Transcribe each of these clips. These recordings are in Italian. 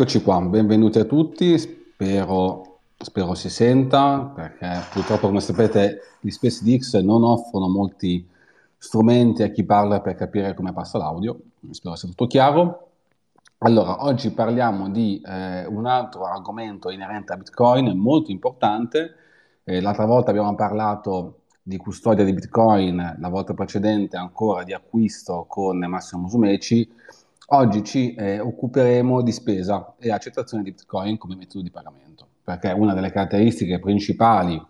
Eccoci qua, benvenuti a tutti, spero, spero si senta perché purtroppo come sapete gli SpaceDX non offrono molti strumenti a chi parla per capire come passa l'audio, spero sia tutto chiaro. Allora, oggi parliamo di eh, un altro argomento inerente a Bitcoin molto importante. Eh, l'altra volta abbiamo parlato di custodia di Bitcoin, la volta precedente ancora di acquisto con Massimo Musumeci. Oggi ci eh, occuperemo di spesa e accettazione di Bitcoin come metodo di pagamento, perché una delle caratteristiche principali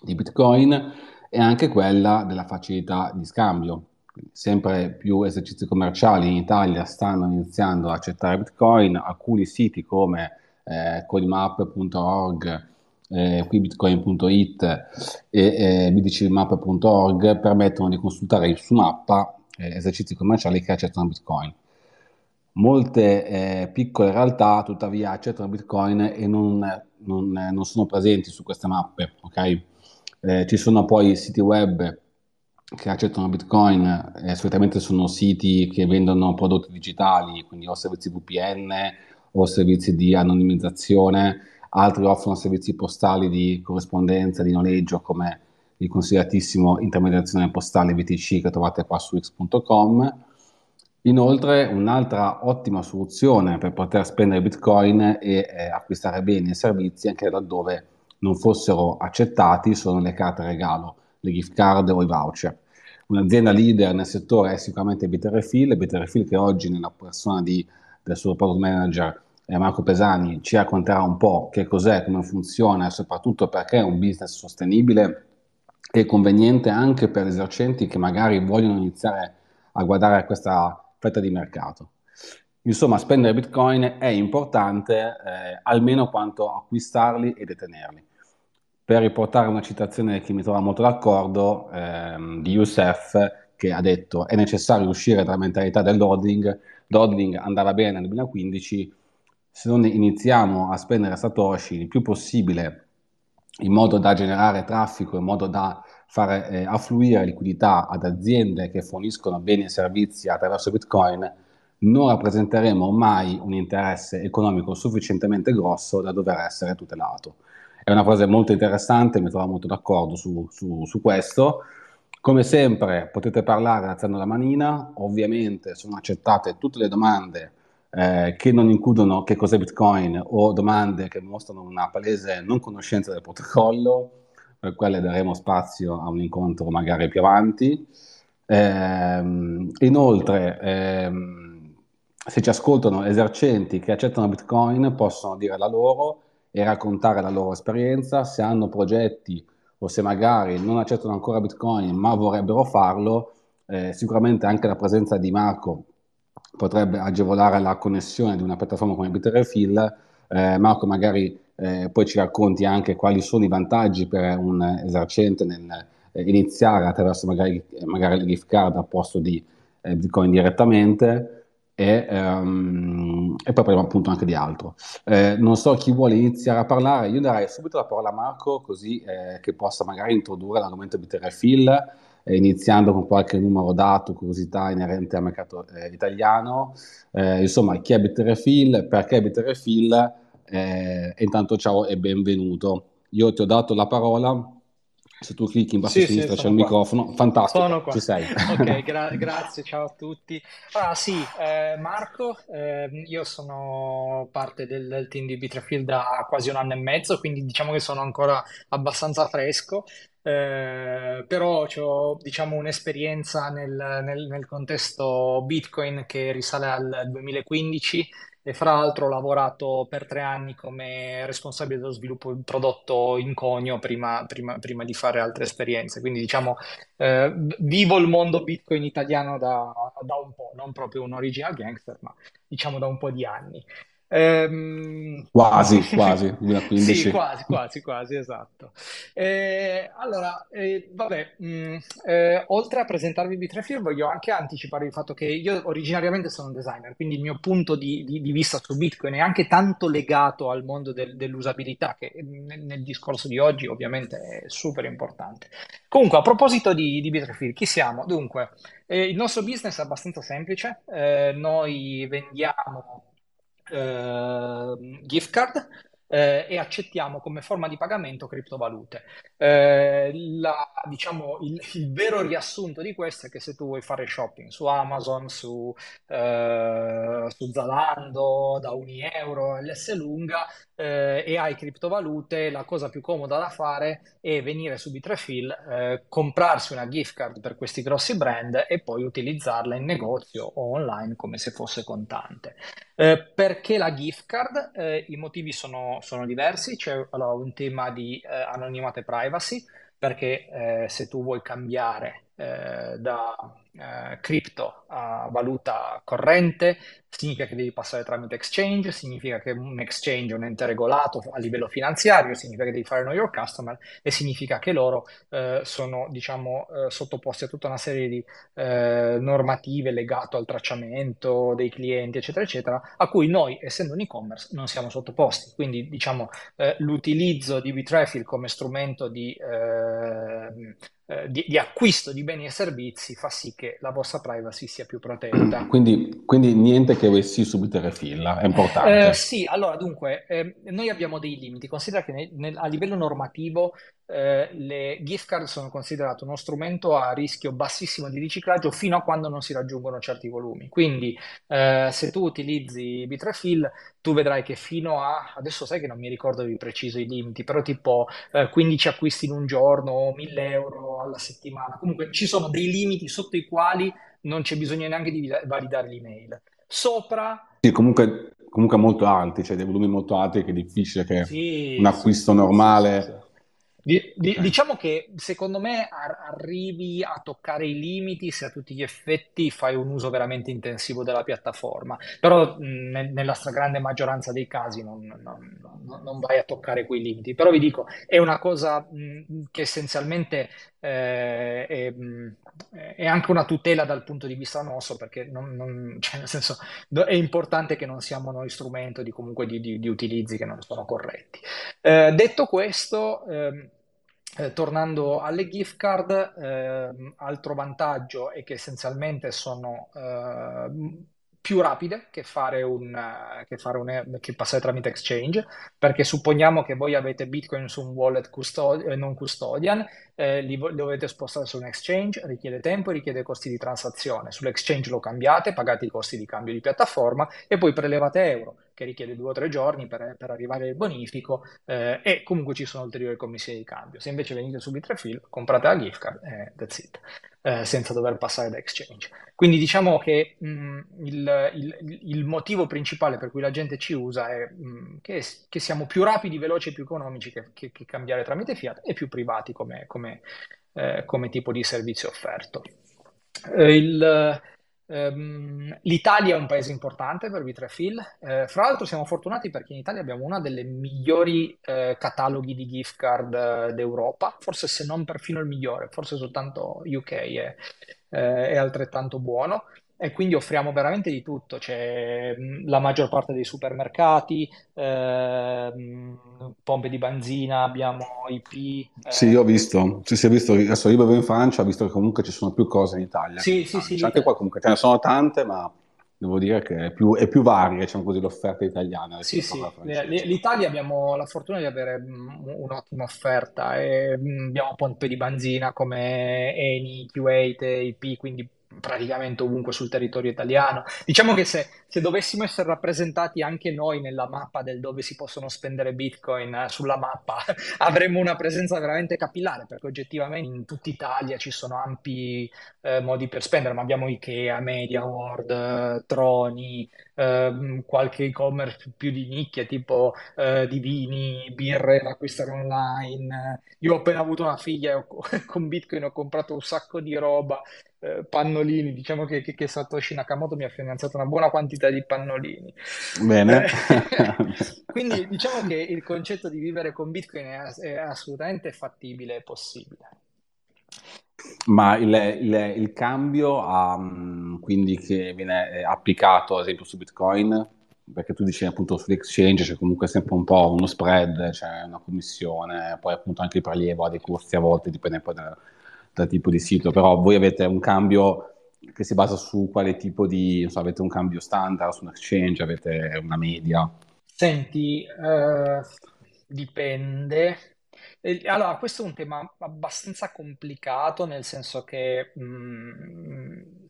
di Bitcoin è anche quella della facilità di scambio. Sempre più esercizi commerciali in Italia stanno iniziando a accettare Bitcoin, alcuni siti come eh, coinmap.org, eh, qui bitcoin.it e eh, bdcmap.org permettono di consultare su mappa eh, esercizi commerciali che accettano Bitcoin. Molte eh, piccole realtà tuttavia accettano Bitcoin e non, non, non sono presenti su queste mappe. Okay? Eh, ci sono poi siti web che accettano Bitcoin, eh, solitamente sono siti che vendono prodotti digitali, quindi o servizi VPN o servizi di anonimizzazione, altri offrono servizi postali di corrispondenza, di noleggio come il consigliatissimo intermediazione postale VTC che trovate qua su x.com Inoltre, un'altra ottima soluzione per poter spendere Bitcoin e eh, acquistare beni e servizi anche laddove non fossero accettati sono le carte regalo, le gift card o i voucher. Un'azienda leader nel settore è sicuramente Bitrefill, Bitrefill che oggi nella persona di, del suo product manager eh, Marco Pesani ci racconterà un po' che cos'è, come funziona e soprattutto perché è un business sostenibile e conveniente anche per esercenti che magari vogliono iniziare a guardare questa fetta di mercato. Insomma, spendere Bitcoin è importante eh, almeno quanto acquistarli e detenerli. Per riportare una citazione che mi trova molto d'accordo ehm, di Youssef, che ha detto è necessario uscire dalla mentalità del dodling, dodling andava bene nel 2015, se non iniziamo a spendere Satoshi il più possibile in modo da generare traffico, in modo da fare eh, affluire liquidità ad aziende che forniscono beni e servizi attraverso Bitcoin, non rappresenteremo mai un interesse economico sufficientemente grosso da dover essere tutelato. È una frase molto interessante, mi trovo molto d'accordo su, su, su questo. Come sempre potete parlare alzando la manina, ovviamente sono accettate tutte le domande eh, che non includono che cos'è Bitcoin o domande che mostrano una palese non conoscenza del protocollo per quelle daremo spazio a un incontro magari più avanti. Eh, inoltre, ehm, se ci ascoltano esercenti che accettano Bitcoin, possono dire la loro e raccontare la loro esperienza, se hanno progetti o se magari non accettano ancora Bitcoin ma vorrebbero farlo, eh, sicuramente anche la presenza di Marco potrebbe agevolare la connessione di una piattaforma come Bitrefill. Eh, Marco magari eh, poi ci racconti anche quali sono i vantaggi per un esercente nel eh, iniziare attraverso magari, magari le gift card a posto di eh, Bitcoin direttamente e, um, e, poi parliamo appunto anche di altro. Eh, non so chi vuole iniziare a parlare, io darei subito la parola a Marco così eh, che possa magari introdurre l'argomento Bitrefill eh, iniziando con qualche numero dato, curiosità inerente al mercato eh, italiano. Eh, insomma, chi è Bitrefill, perché Bitrefill eh, intanto ciao e benvenuto. Io ti ho dato la parola, se tu clicchi in basso sì, a sinistra sì, c'è il qua. microfono, fantastico, sono qua. ci sei. ok, gra- grazie, ciao a tutti. Allora, sì, eh, Marco, eh, io sono parte del, del team di Bitrefield da quasi un anno e mezzo, quindi diciamo che sono ancora abbastanza fresco. Eh, però ho diciamo, un'esperienza nel, nel, nel contesto Bitcoin che risale al 2015 e fra l'altro ho lavorato per tre anni come responsabile dello sviluppo del prodotto in conio prima, prima- prima di fare altre esperienze. Quindi diciamo, eh, vivo il mondo Bitcoin italiano da, da un po', non proprio un original gangster, ma diciamo da un po' di anni. Ehm, Quasi, quasi, Sì, 2015. quasi, quasi, quasi, esatto. Eh, allora, eh, vabbè, mh, eh, oltre a presentarvi B3Fear, voglio anche anticipare il fatto che io originariamente sono un designer, quindi il mio punto di, di- di vista su Bitcoin è anche tanto legato al mondo del- dell'usabilità, che nel, nel discorso di oggi ovviamente è super importante. Comunque, a proposito di, di B3Fear, chi siamo? Dunque, eh, il nostro business è abbastanza semplice, eh, noi vendiamo gift card eh, e accettiamo come forma di pagamento criptovalute. Eh, la, diciamo, il, il, vero riassunto di questo è che se tu vuoi fare shopping su Amazon, su, eh, su Zalando, da Unieuro, LS Lunga eh, e hai criptovalute, la cosa più comoda da fare è venire su Bitrefill, eh, comprarsi una gift card per questi grossi brand e poi utilizzarla in negozio o online come se fosse contante. Eh, perché la gift card? I motivi sono, sono diversi, c'è allora, un tema di eh, anonimato e privacy, perché eh, se tu vuoi cambiare eh, da eh, cripto a valuta corrente, significa che devi passare tramite exchange, significa che un exchange è un ente regolato a livello finanziario, significa che devi fare know your customer e significa che loro eh, sono diciamo eh, sottoposti a tutta una serie di eh, normative legate al tracciamento dei clienti eccetera eccetera a cui noi essendo un e-commerce non siamo sottoposti. Quindi diciamo eh, l'utilizzo di Bitrefill come strumento di eh, eh, di, di, acquisto di beni e servizi fa sì che la vostra privacy sia più protetta. Quindi, quindi niente che avessi subito refilla, è importante. Eh, sì, allora dunque, eh, noi abbiamo dei limiti. Considera che nel, nel, a livello normativo eh, le gift card sono considerate uno strumento a rischio bassissimo di riciclaggio fino a quando non si raggiungono certi volumi. Quindi eh, se tu utilizzi Bitrefill, tu vedrai che fino a, adesso sai che non mi ricordo di preciso i limiti, però tipo eh, 15 acquisti in un giorno, 1000 euro alla settimana. Comunque ci sono dei limiti sotto i quali non c'è bisogno neanche di validare l'email. Sopra... Sì, comunque, comunque molto alti, cioè dei volumi molto alti che è difficile che sì, un acquisto sì, normale... Sì, di, di, diciamo che secondo me ar- arrivi a toccare i limiti se a tutti gli effetti fai un uso veramente intensivo della piattaforma, però mh, nella stragrande maggioranza dei casi non, non, non, non, vai a toccare quei limiti. Però vi dico, è una cosa mh, che essenzialmente eh, è, è, anche una tutela dal punto di vista nostro, perché cioè nel senso, è importante che non siamo noi strumento di, comunque di, di, di utilizzi che non sono corretti. Eh, detto questo, ehm, eh, tornando alle gift card, eh, altro vantaggio è che essenzialmente sono eh, più rapide che, fare un, che, fare un, che passare tramite exchange, perché supponiamo che voi avete Bitcoin su un wallet custod- eh, non custodian, eh, li dovete spostare su un exchange, richiede tempo richiede costi di transazione. Sull'exchange lo cambiate, pagate i costi di cambio di piattaforma e poi prelevate euro, che richiede due o tre giorni per, per arrivare al bonifico eh, e comunque ci sono ulteriori commissioni di cambio. Se invece venite su Bitrefill, comprate la gift card e that's it eh, senza dover passare da exchange. Quindi diciamo che mh, mm, il, il, il, motivo principale per cui la gente ci usa è mh, mm, che, che, siamo più rapidi, veloci e più economici che, che, che, cambiare tramite fiat e più privati come, come, eh, come tipo di servizio offerto. Eh, il, Um, L'Italia è un paese importante per Bitrefill, eh, fra l'altro siamo fortunati perché in Italia abbiamo uno dei migliori eh, cataloghi di gift card eh, d'Europa, forse se non perfino il migliore, forse soltanto UK è, è altrettanto buono e quindi offriamo veramente di tutto, c'è la maggior parte dei supermercati, eh, pompe di benzina, abbiamo IP. Eh. Sì, io ho visto, sì, sì, ho visto, adesso io vivo in Francia, ho visto che comunque ci sono più cose in Italia. Sì, sì, sì. Anche qua comunque ce ne sono tante, ma devo dire che è più, è più varia, diciamo così, l'offerta italiana. Sì, sì, l'Italia abbiamo la fortuna di avere un'ottima offerta, e abbiamo pompe di benzina come Eni, Q8, IP, quindi praticamente ovunque sul territorio italiano. Diciamo che se, se, dovessimo essere rappresentati anche noi nella mappa del dove si possono spendere bitcoin eh, sulla mappa, avremmo una presenza veramente capillare, perché oggettivamente in tutta Italia ci sono ampi eh, modi per spendere, ma abbiamo Ikea, MediaWorld, eh, Troni, eh, qualche e-commerce più di nicchia, tipo eh, di vini, birre da acquistare online. Io ho appena avuto una figlia e con bitcoin ho comprato un sacco di roba eh, pannolini. Diciamo che, che, che, Satoshi Nakamoto mi ha finanziato una buona quantità di pannolini. Bene. Quindi diciamo che il concetto di vivere con Bitcoin è, è assolutamente fattibile e possibile. Ma il, il, il cambio um, quindi che viene eh, applicato ad esempio su Bitcoin, perché tu dici appunto sull'exchange c'è comunque sempre un po' uno spread, c'è una commissione, poi appunto anche il prelievo ha dei costi a volte, dipende poi da, dal tipo di sito, però voi avete un cambio che si basa su quale tipo di, so, avete un cambio standard su un exchange, avete una media? Senti, eh, dipende. Allora, questo è un tema abbastanza complicato, nel senso che mh,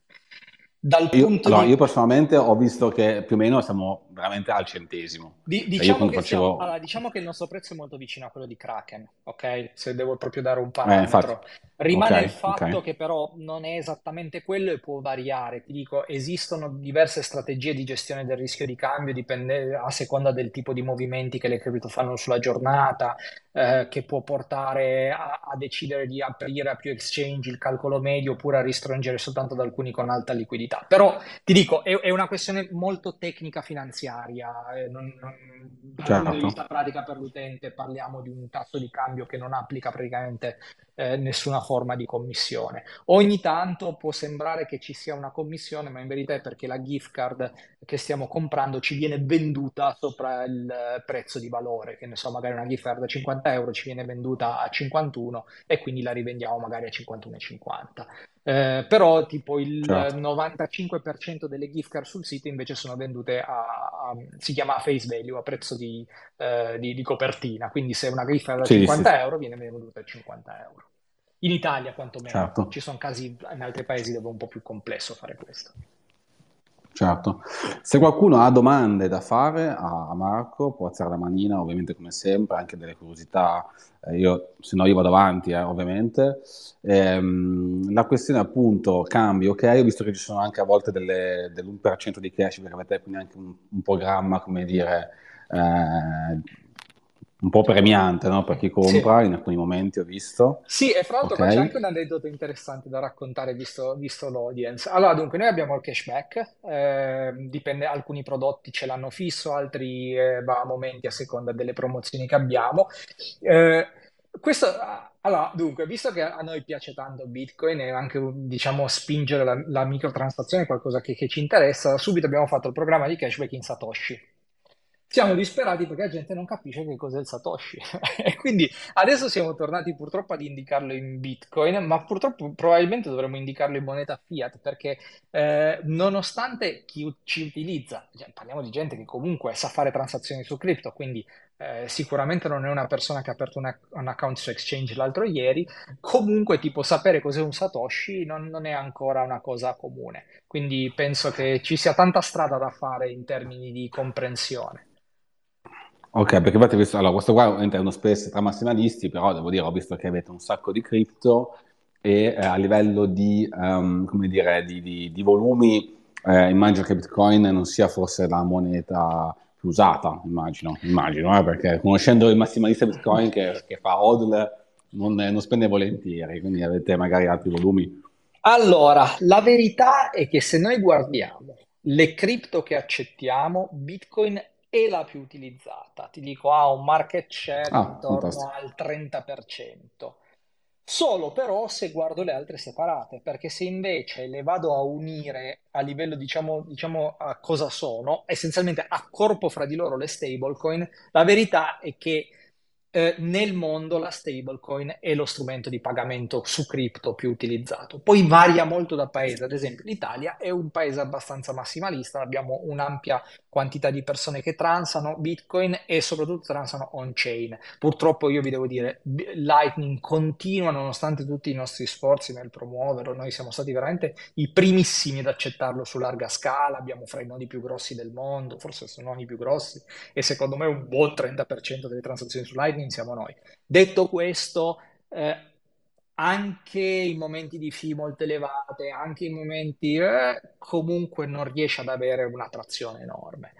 dal Io, punto allora, io personalmente ho visto che più o meno siamo veramente al centesimo. Di- Cioè io diciamo che siamo, facevo... allora, diciamo che il nostro prezzo è molto vicino a quello di Kraken, ok? Se devo proprio dare un Eh, parametro. Rimane il ok, fatto ok, che però non è esattamente quello e può variare. Ti dico, esistono diverse strategie di gestione del rischio di cambio, dipende a seconda del tipo di movimenti che le cripto fanno sulla giornata, eh, che può portare a, a decidere di aprire a più exchange il calcolo medio oppure a restringere soltanto ad alcuni con alta liquidità. Però ti dico, è, è una questione molto tecnica finanziaria, eh, non- non- dal punto di certo. vista pratica per l'utente parliamo di un tasso di cambio che non applica praticamente eh, nessuna forma di commissione. Ogni tanto può sembrare che ci sia una commissione, ma in verità è perché la gift card che stiamo comprando ci viene venduta sopra il eh, prezzo di valore, che ne so, magari una gift card da 50 euro ci viene venduta a 51 e quindi la rivendiamo magari a 51,50. Eh, però tipo il Certo. 95% delle gift card sul sito invece sono vendute a, a- si chiama face value, a prezzo di, eh, di- di copertina, quindi se una gift card da Sì, sì, 50 euro viene venduta a 50 euro. In Italia quantomeno, certo. ci sono casi in altri paesi dove è un po' più complesso fare questo. Certo. Se qualcuno ha domande da fare a Marco, può alzare la manina, ovviamente come sempre, anche delle curiosità, eh, io, se no io vado avanti, eh, ovviamente. Ehm, la questione appunto cambi, ok? Ho visto che ci sono anche a volte delle- dell'1% di cashback, avete quindi anche un, un programma, come dire, eh, un po' premiante, no? Per chi Sì. compra, in alcuni momenti ho visto, Sì, e fra l'altro qua c'è anche un aneddoto interessante da raccontare visto, visto l'audience. Allora, dunque, noi abbiamo il cashback, eh, dipende, alcuni prodotti ce l'hanno fisso, altri eh, va a momenti a seconda delle promozioni che abbiamo. Eh, questo, allora, dunque, visto che a noi piace tanto Bitcoin e anche, diciamo, spingere la, la microtransazione è qualcosa che, che ci interessa, subito abbiamo fatto il programma di cashback in Satoshi. Siamo disperati perché la gente non capisce che cos'è il Satoshi e quindi adesso siamo tornati purtroppo ad indicarlo in Bitcoin, ma purtroppo probabilmente dovremmo indicarlo in moneta fiat perché eh, nonostante chi ci utilizza, cioè, parliamo di gente che comunque sa fare transazioni su cripto, quindi eh, sicuramente non è una persona che ha aperto una- un account su Exchange l'altro ieri, comunque tipo sapere cos'è un Satoshi non, non è ancora una cosa comune, quindi penso che ci sia tanta strada da fare in termini di comprensione. Ok, perché ho visto, allora questo qua è uno space tra massimalisti, però devo dire, ho visto che avete un sacco di cripto e eh, a livello di, ehm, come dire, di, di- di volumi, eh, immagino che Bitcoin non sia forse la moneta più usata, immagino, immagino, eh, perché conoscendo il massimalista Bitcoin che, che fa hodl non, non spende volentieri, quindi avete magari altri volumi. Allora, la verità è che se noi guardiamo le cripto che accettiamo, Bitcoin è la più utilizzata. Ti dico, ha un market share Ah, intorno fantastico. al 30%. Solo però se guardo le altre separate, perché se invece le vado a unire a livello, diciamo, diciamo a cosa sono, essenzialmente accorpo fra di loro le stablecoin, la verità è che eh, nel mondo la stablecoin è lo strumento di pagamento su cripto più utilizzato. Poi varia molto da paese, ad esempio l'Italia è un paese abbastanza massimalista, abbiamo un'ampia quantità di persone che transano Bitcoin e soprattutto transano on-chain. Purtroppo io vi devo dire, Lightning continua nonostante tutti i nostri sforzi nel promuoverlo, noi siamo stati veramente i primissimi ad accettarlo su larga scala, abbiamo fra i nodi più grossi del mondo, forse sono i più grossi, e secondo me un buon 30% delle transazioni su Lightning siamo noi. Detto questo, eh, anche in momenti di fee molto elevate, anche in momenti eh, comunque non riesce ad avere una trazione enorme.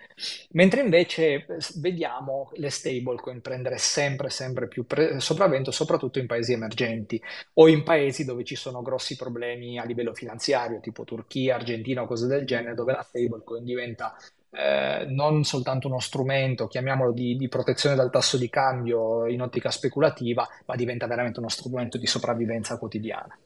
Mentre invece vediamo le stablecoin prendere sempre, sempre più pre- sopravvento, soprattutto in paesi emergenti o in paesi dove ci sono grossi problemi a livello finanziario, tipo Turchia, Argentina o cose del genere, dove la stablecoin diventa eh, non soltanto uno strumento, chiamiamolo di, di protezione dal tasso di cambio in ottica speculativa, ma diventa veramente uno strumento di sopravvivenza quotidiana.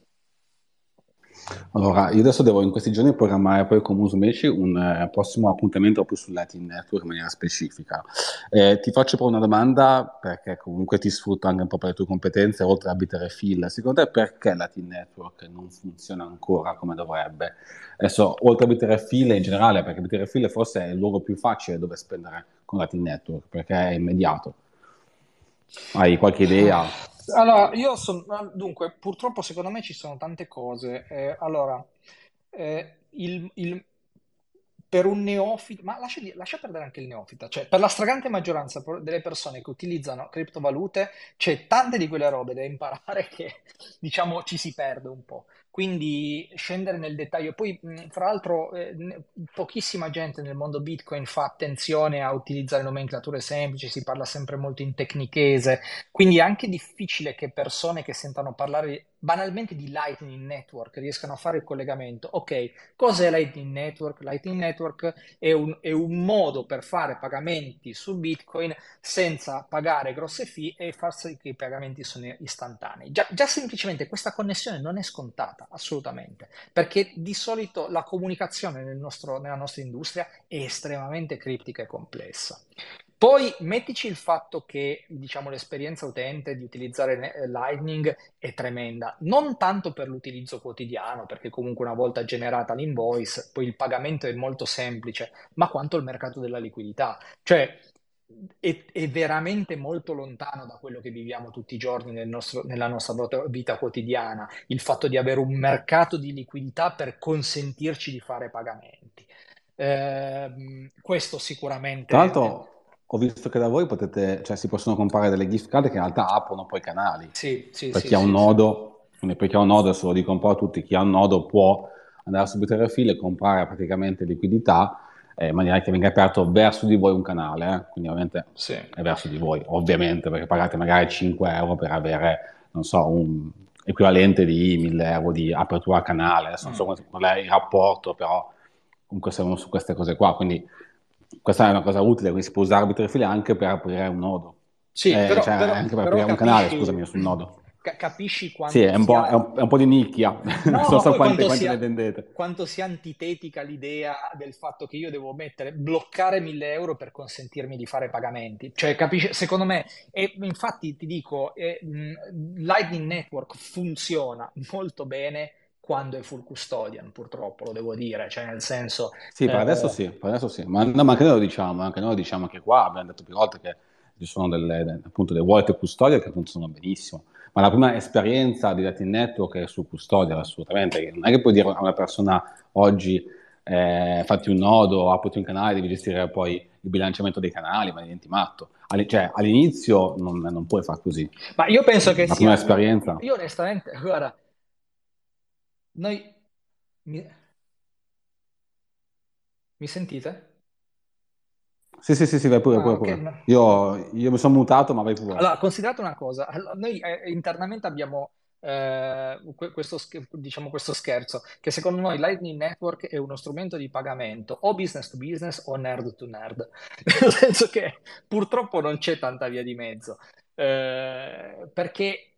Allora, io adesso devo in questi giorni programmare poi con Musumeci un eh, prossimo appuntamento proprio sul Latin Network in maniera specifica. Eh, ti faccio però una domanda perché comunque ti sfrutto anche un po' per le tue competenze, oltre a Bitterfield. Secondo te perché Latin Network non funziona ancora come dovrebbe? Adesso, oltre a Bitterfield in generale, perché Bitterfield forse è il luogo più facile dove spendere con Latin Network, perché è immediato. Hai qualche idea? Allora, io sono... Dunque, purtroppo secondo me ci sono tante cose. Eh, allora, eh, il, il- per un neofita, ma lascia, di- lascia perdere anche il neofita, cioè per la stragrande maggioranza delle persone che utilizzano criptovalute c'è tante di quelle robe da imparare che, diciamo, ci si perde un po'. Quindi scendere nel dettaglio. Poi, fra l'altro, eh, pochissima gente nel mondo Bitcoin fa attenzione a utilizzare nomenclature semplici, si parla sempre molto in tecnichese, quindi è anche difficile che persone che sentano parlare banalmente di Lightning Network riescano a fare il collegamento. Ok, cos'è Lightning Network? Lightning Network è un, è un modo per fare pagamenti su Bitcoin senza pagare grosse fee e far sì che i pagamenti sono istantanei. Già, già semplicemente questa connessione non è scontata, assolutamente, perché di solito la comunicazione nel nostro- nella nostra industria è estremamente criptica e complessa. Poi mettici il fatto che, diciamo, l'esperienza utente di utilizzare eh, Lightning è tremenda, non tanto per l'utilizzo quotidiano, perché comunque una volta generata l'invoice, poi il pagamento è molto semplice, ma quanto il mercato della liquidità. Cioè, è, è veramente molto lontano da quello che viviamo tutti i giorni nel nostro- nella nostra vita quotidiana, il fatto di avere un mercato di liquidità per consentirci di fare pagamenti. Ehm, questo sicuramente è, l'altro ho visto che da voi potete, cioè si possono comprare delle gift card che in realtà aprono poi canali. Sì, sì, Per sì, chi ha un nodo, quindi per chi ha un nodo, adesso lo dico un po' a tutti, chi ha un nodo può andare a subito file e comprare praticamente liquidità eh, in maniera che venga aperto verso di voi un canale, eh. Quindi ovviamente è verso di voi, ovviamente, perché pagate magari 5 euro per avere, non so, un equivalente di 1000 euro di apertura canale, adesso non so Mm. qual è il rapporto, però comunque siamo su queste cose qua, quindi questa è una cosa utile, quindi si può usare Bitrefill anche per aprire un nodo, Sì, Eh, però, cioè però- anche per aprire un canale, capisci, scusami, sul nodo. ca- capisci Sì, quanto è un po', è sia... un, è un po' di nicchia, non No, so ma so poi quante, quanto quante ne sia, vendete. quanto sia antitetica l'idea del fatto che io devo mettere, bloccare 1000 euro per consentirmi di fare pagamenti. Cioè, capisci? Secondo me, e infatti ti dico, eh, Lightning Network funziona molto bene quando è full custodian, purtroppo, lo devo dire. Cioè, nel senso, Sì, per adesso eh, sì, per adesso sì, ma, no, ma anche noi lo diciamo, anche noi lo diciamo che qua abbiamo detto più volte che ci sono delle, de- appunto dei wallet custodial che funzionano benissimo, ma la prima esperienza di Latin Network è su custodial assolutamente, non è che puoi dire a una persona oggi eh, fatti un nodo, apriti un canale, devi gestire poi il bilanciamento dei canali, ma diventi matto. Alli- cioè, all'inizio non, non puoi fare così, ma io penso che la prima sia... esperienza. Io onestamente, guarda, noi... Mi, mi sentite? Sì, sì, sì, sì, vai pure, Ah, pure, ok. pure. Io, io mi sono mutato, ma vai pure. Allora, considerate una cosa, allora, noi eh, internamente abbiamo eh, que- questo, diciamo, questo scherzo, che secondo noi Lightning Network è uno strumento di pagamento o business to business o nerd to nerd, nel senso che purtroppo non c'è tanta via di mezzo, eh, perché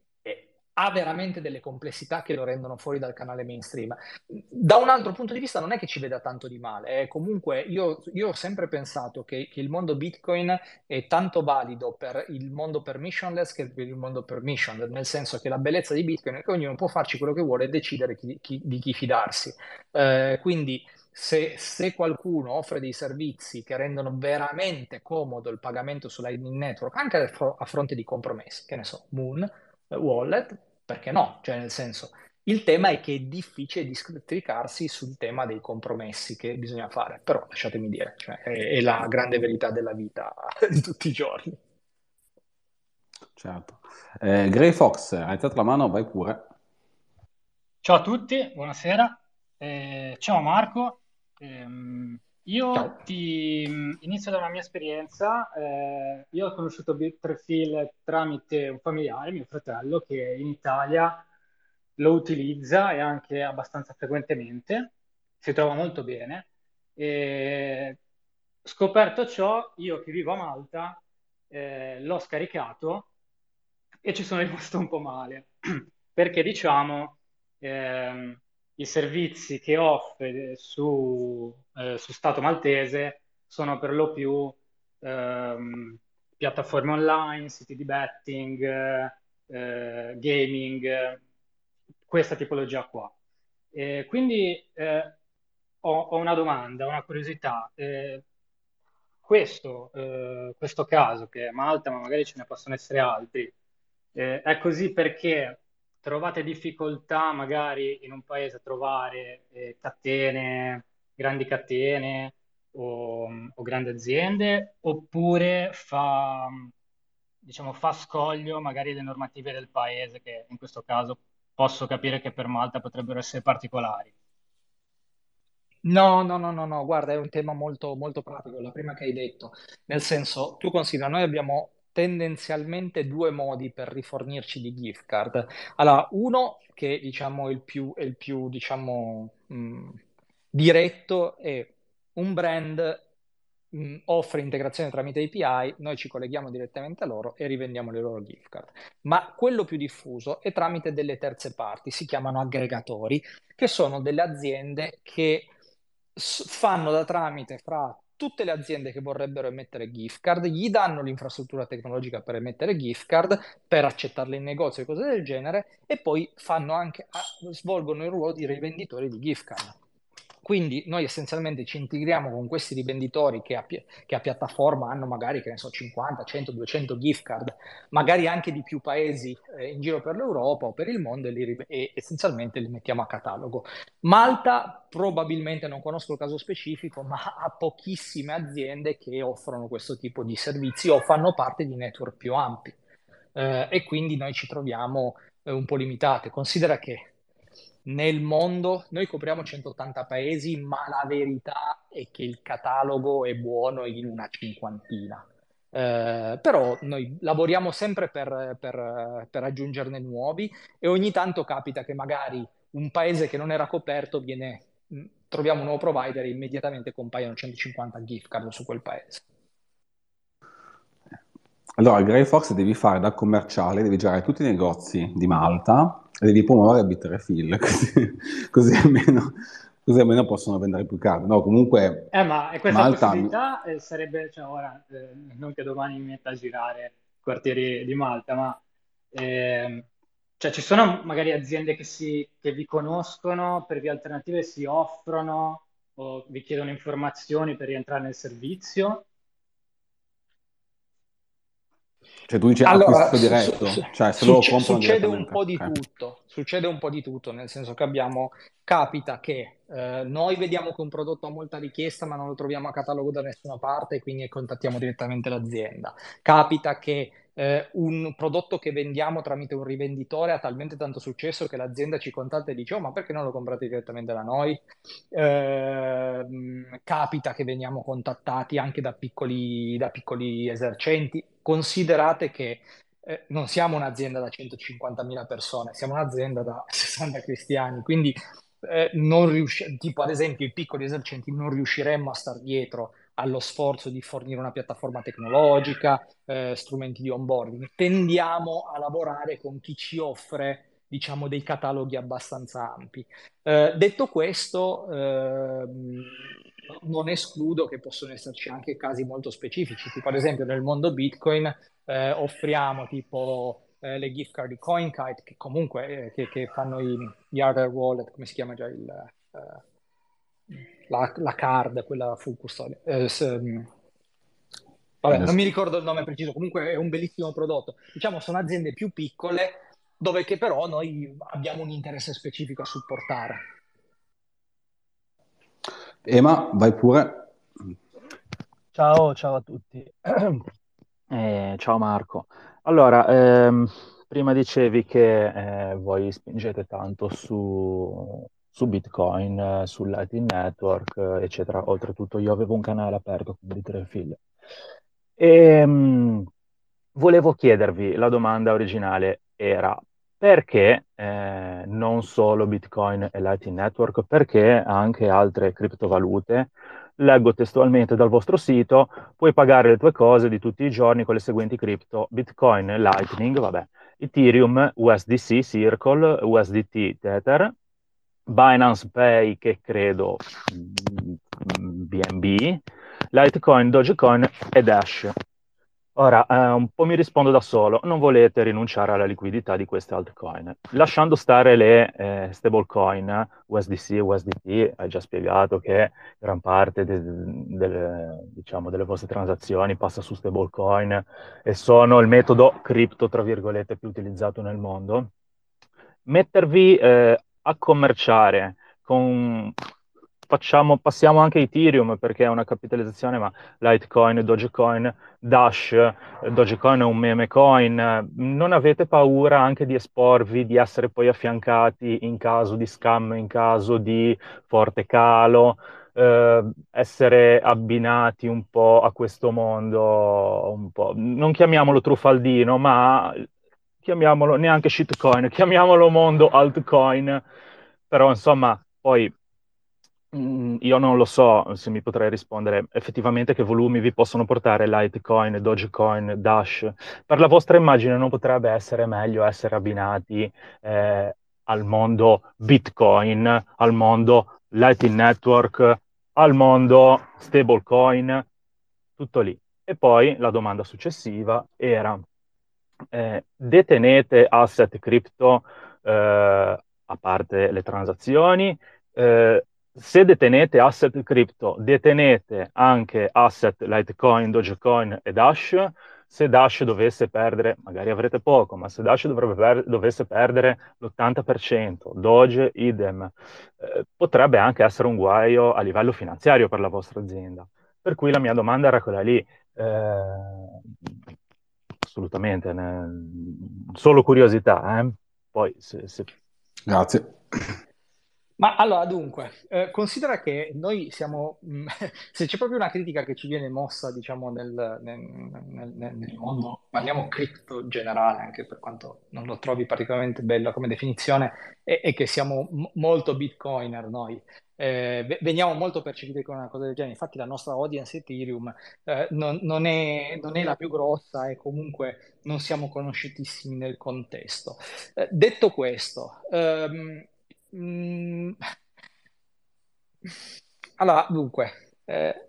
ha veramente delle complessità che lo rendono fuori dal canale mainstream. Da un altro punto di vista non è che ci veda tanto di male, eh. Comunque io, io ho sempre pensato che, che il mondo Bitcoin è tanto valido per il mondo permissionless che per il mondo permissioned, nel senso che la bellezza di Bitcoin è che ognuno può farci quello che vuole e decidere chi- chi- di chi fidarsi. Eh, quindi se, se qualcuno offre dei servizi che rendono veramente comodo il pagamento su Lightning Network, anche a, fro- a fronte di compromessi, che ne so, Moon, eh, Wallet, perché no? Cioè nel senso, il tema è che è difficile districarsi sul tema dei compromessi che bisogna fare, però lasciatemi dire, cioè, è, è la grande verità della vita di tutti i giorni. Certo. Eh, Gray Fox, hai alzato la mano, vai pure. Ciao a tutti, buonasera. Eh, ciao Marco. Ehm, io ti mh, inizio da una mia esperienza. Eh, io ho conosciuto Bitrefill tramite un familiare, mio fratello, che in Italia lo utilizza e anche abbastanza frequentemente. Si trova molto bene. E scoperto ciò, io che vivo a Malta, eh, l'ho scaricato e ci sono rimasto un po' male, perché diciamo, ehm, i servizi che offre su, eh, su Stato maltese sono per lo più ehm, piattaforme online, siti di betting, eh, gaming, questa tipologia qua. E quindi eh, ho, ho, una domanda, una curiosità. Eh, questo, eh, questo caso, che è Malta, ma magari ce ne possono essere altri, eh, è così perché trovate difficoltà magari in un paese a trovare eh, catene, grandi catene o, o, grandi aziende, oppure fa, diciamo, fa scoglio magari le normative del paese, che in questo caso posso capire che per Malta potrebbero essere particolari. No, no, no, no, no, guarda, è un tema molto, molto pratico, la prima che hai detto. Nel senso, tu considera, noi abbiamo tendenzialmente due modi per rifornirci di gift card. Allora, uno che diciamo è il più, è il più diciamo, mh, diretto è un brand mh, offre integrazione tramite API, noi ci colleghiamo direttamente a loro e rivendiamo le loro gift card. Ma quello più diffuso è tramite delle terze parti, si chiamano aggregatori, che sono delle aziende che fanno da tramite fra tutte le aziende che vorrebbero emettere gift card, gli danno l'infrastruttura tecnologica per emettere gift card, per accettarle in negozio e cose del genere, e poi fanno anche, svolgono il ruolo di rivenditori di gift card. Quindi noi essenzialmente ci integriamo con questi rivenditori che a, che a, piattaforma hanno magari, che ne so, 50, 100, 200 gift card, magari anche di più paesi eh, in giro per l'Europa o per il mondo e, li, e, essenzialmente li mettiamo a catalogo. Malta probabilmente, non conosco il caso specifico, ma ha pochissime aziende che offrono questo tipo di servizi o fanno parte di network più ampi. Eh, e quindi noi ci troviamo eh, un po' limitate. Considera che nel mondo noi copriamo 180 paesi, ma la verità è che il catalogo è buono in una cinquantina. Eh, però noi lavoriamo sempre per, per, per, aggiungerne nuovi e ogni tanto capita che magari un paese che non era coperto viene, troviamo un nuovo provider e immediatamente compaiono 150 gift card su quel paese. Allora, Grey Fox devi fare da commerciale, devi girare tutti i negozi di Malta devi promuovere Bitrefill, così, così, almeno, così almeno possono vendere più card. No, comunque... Eh, ma questa Malta... possibilità eh, sarebbe, cioè ora, eh, non che domani mi metta a girare quartieri di Malta, ma eh, cioè, ci sono magari aziende che, si, che vi conoscono per vie alternative, si offrono o vi chiedono informazioni per rientrare nel servizio? Cioè tu dici allora, acquisto diretto, su, cioè se succe- lo succede un po' di okay. tutto, succede un po' di tutto, nel senso che abbiamo, capita che eh, noi vediamo che un prodotto ha molta richiesta ma non lo troviamo a catalogo da nessuna parte e quindi contattiamo direttamente l'azienda. Capita che eh, un prodotto che vendiamo tramite un rivenditore ha talmente tanto successo che l'azienda ci contatta e dice oh ma perché non lo comprate direttamente da noi? Eh, capita che veniamo contattati anche da piccoli, da piccoli esercenti. Considerate che eh, non siamo un'azienda da 150.000 persone, siamo un'azienda da 60 cristiani, quindi eh, riusci- tipo ad esempio i piccoli esercenti non riusciremmo a star dietro allo sforzo di fornire una piattaforma tecnologica, eh, strumenti di onboarding. Tendiamo a lavorare con chi ci offre diciamo dei cataloghi abbastanza ampi. Eh, detto questo, eh, non escludo che possono esserci anche casi molto specifici, tipo ad esempio nel mondo Bitcoin eh, offriamo tipo eh, le gift card di CoinKite che comunque eh, che, che, fanno i, gli hardware wallet, come si chiama già il la, la card, quella full custode. Eh, se, mm, vabbè, non mi ricordo il nome preciso, comunque è un bellissimo prodotto. Diciamo, sono aziende più piccole dove che però noi abbiamo un interesse specifico a supportare. Ema, vai pure. Ciao, ciao a tutti. Eh, ciao Marco. Allora, ehm, prima dicevi che eh, voi spingete tanto su, su Bitcoin, eh, sul Lightning Network, eh, eccetera. Oltretutto io avevo un canale aperto con di tre figlie. E, mh, volevo chiedervi, la domanda originale era perché eh, non solo Bitcoin e Lightning Network, perché anche altre criptovalute? Leggo testualmente dal vostro sito, puoi pagare le tue cose di tutti i giorni con le seguenti cripto, Bitcoin, Lightning, vabbè, Ethereum, USDC, Circle, USDT, Tether, Binance Pay che credo BNB, Litecoin, Dogecoin e Dash. Ora, eh, un po' mi rispondo da solo, non volete rinunciare alla liquidità di queste altcoin, lasciando stare le eh, stablecoin, USDC, USDT, hai già spiegato che gran parte de- de- diciamo, delle vostre transazioni passa su stablecoin e sono il metodo cripto, tra virgolette, più utilizzato nel mondo. Mettervi eh, a commerciare con facciamo, passiamo anche Ethereum perché è una capitalizzazione, ma Litecoin, Dogecoin, Dash, Dogecoin è un meme coin, non avete paura anche di esporvi, di essere poi affiancati in caso di scam, in caso di forte calo, eh, essere abbinati un po' a questo mondo, non chiamiamolo truffaldino, ma chiamiamolo neanche shitcoin, chiamiamolo mondo altcoin, però insomma poi Mm, io non lo so se mi potrei rispondere effettivamente che volumi vi possono portare Litecoin, Dogecoin, Dash. Per la vostra immagine non potrebbe essere meglio essere abbinati eh, al mondo Bitcoin, al mondo Lightning Network, al mondo stablecoin, tutto lì. E poi la domanda successiva era, eh, detenete asset cripto eh, a parte le transazioni? Eh, se detenete asset crypto, detenete anche asset Litecoin, Dogecoin e Dash. Se Dash dovesse perdere, magari avrete poco, ma se Dash per- dovesse perdere l'80%, Doge idem, eh, potrebbe anche essere un guaio a livello finanziario per la vostra azienda. Per cui la mia domanda era quella lì. Eh, assolutamente, solo curiosità. Eh? Poi se, se... Grazie. Ma allora, dunque, eh, considera che noi siamo, mh, se c'è proprio una critica che ci viene mossa, diciamo, nel, nel- nel- nel- nel mondo, parliamo cripto generale, anche per quanto non lo trovi particolarmente bella come definizione, è, è che siamo m- molto bitcoiner noi. Eh, veniamo molto percepiti come una cosa del genere. Infatti, la nostra audience Ethereum eh, non, non è, non è la più grossa e comunque non siamo conosciutissimi nel contesto. Eh, detto questo, ehm, Mm. Allora, dunque, eh,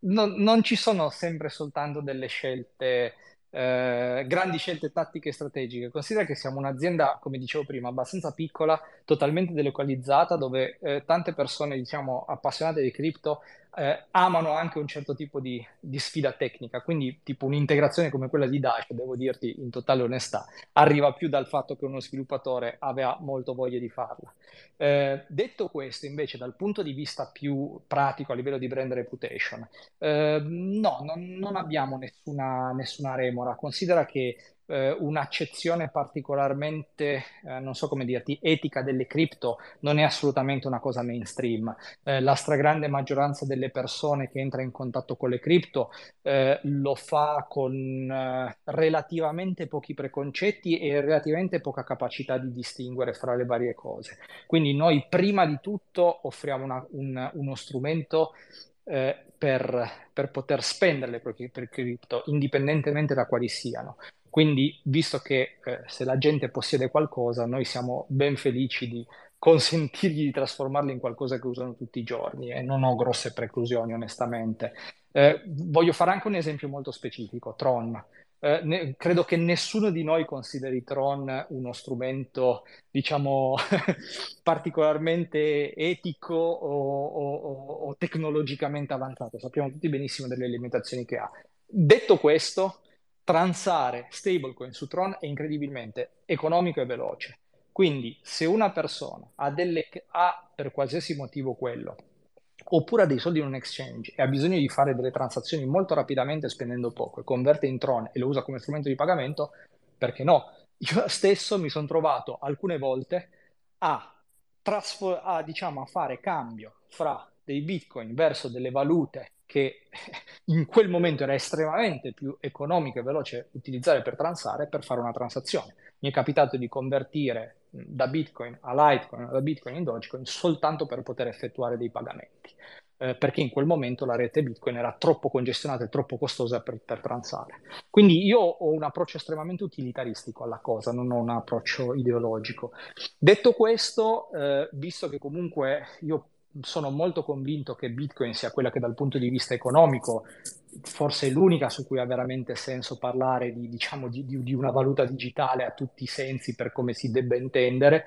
non, non ci sono sempre soltanto delle scelte, eh, grandi scelte tattiche e strategiche. Considera che siamo un'azienda, come dicevo prima, abbastanza piccola, totalmente delocalizzata, dove eh, tante persone, diciamo, appassionate di cripto eh, amano anche un certo tipo di, di, sfida tecnica, quindi tipo un'integrazione come quella di Dash, devo dirti in totale onestà, arriva più dal fatto che uno sviluppatore aveva molto voglia di farla. Eh, detto questo, invece, dal punto di vista più pratico a livello di brand reputation, eh, no, non, non abbiamo nessuna, nessuna remora. Considera che eh, un'accezione particolarmente, eh, non so come dirti, etica delle cripto non è assolutamente una cosa mainstream. Eh, la stragrande maggioranza delle persone che entra in contatto con le cripto eh, lo fa con eh, relativamente pochi preconcetti e relativamente poca capacità di distinguere fra le varie cose. Quindi noi prima di tutto offriamo una, un, uno strumento eh, per, per, poter spendere le proprie cripto, indipendentemente da quali siano. Quindi, visto che eh, se la gente possiede qualcosa, noi siamo ben felici di consentirgli di trasformarlo in qualcosa che usano tutti i giorni e non ho grosse preclusioni, onestamente. Eh, voglio fare anche un esempio molto specifico, Tron. Eh, ne, credo che nessuno di noi consideri Tron uno strumento, diciamo, particolarmente etico o, o, o tecnologicamente avanzato. Sappiamo tutti benissimo delle limitazioni che ha. Detto questo, transare stablecoin su Tron è incredibilmente economico e veloce. Quindi se una persona ha, delle, ha per qualsiasi motivo quello, oppure ha dei soldi in un exchange e ha bisogno di fare delle transazioni molto rapidamente spendendo poco e converte in Tron e lo usa come strumento di pagamento, perché no? Io stesso mi sono trovato alcune volte a, trasfor- a, diciamo, a fare cambio fra dei bitcoin verso delle valute che in quel momento era estremamente più economico e veloce utilizzare per transare per fare una transazione. Mi è capitato di convertire da Bitcoin a Litecoin, da Bitcoin in Dogecoin soltanto per poter effettuare dei pagamenti. eh, perché in quel momento la rete Bitcoin era troppo congestionata e troppo costosa per, per transare. Quindi io ho un approccio estremamente utilitaristico alla cosa, non ho un approccio ideologico. Detto questo, eh, visto che comunque io sono molto convinto che Bitcoin sia quella che dal punto di vista economico forse è l'unica su cui ha veramente senso parlare di, diciamo, di, di, una valuta digitale a tutti i sensi per come si debba intendere,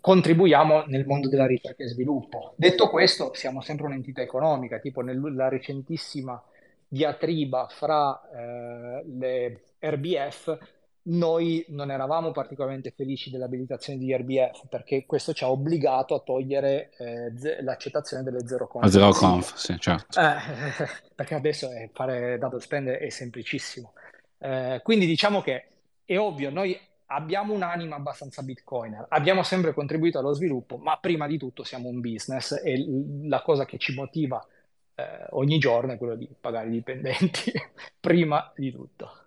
contribuiamo nel mondo della ricerca e sviluppo. Detto questo, siamo sempre un'entità economica, tipo nella recentissima diatriba fra eh, le RBF, noi non eravamo particolarmente felici dell'abilitazione di RBF perché questo ci ha obbligato a togliere eh, ze- l'accettazione delle zero conf. Zero conf, sì, certo. Eh, perché adesso è, fare dato spend è semplicissimo. Eh, quindi diciamo che è ovvio, noi abbiamo un'anima abbastanza bitcoiner, abbiamo sempre contribuito allo sviluppo, ma prima di tutto siamo un business e la cosa che ci motiva eh, ogni giorno è quello di pagare i dipendenti, prima di tutto.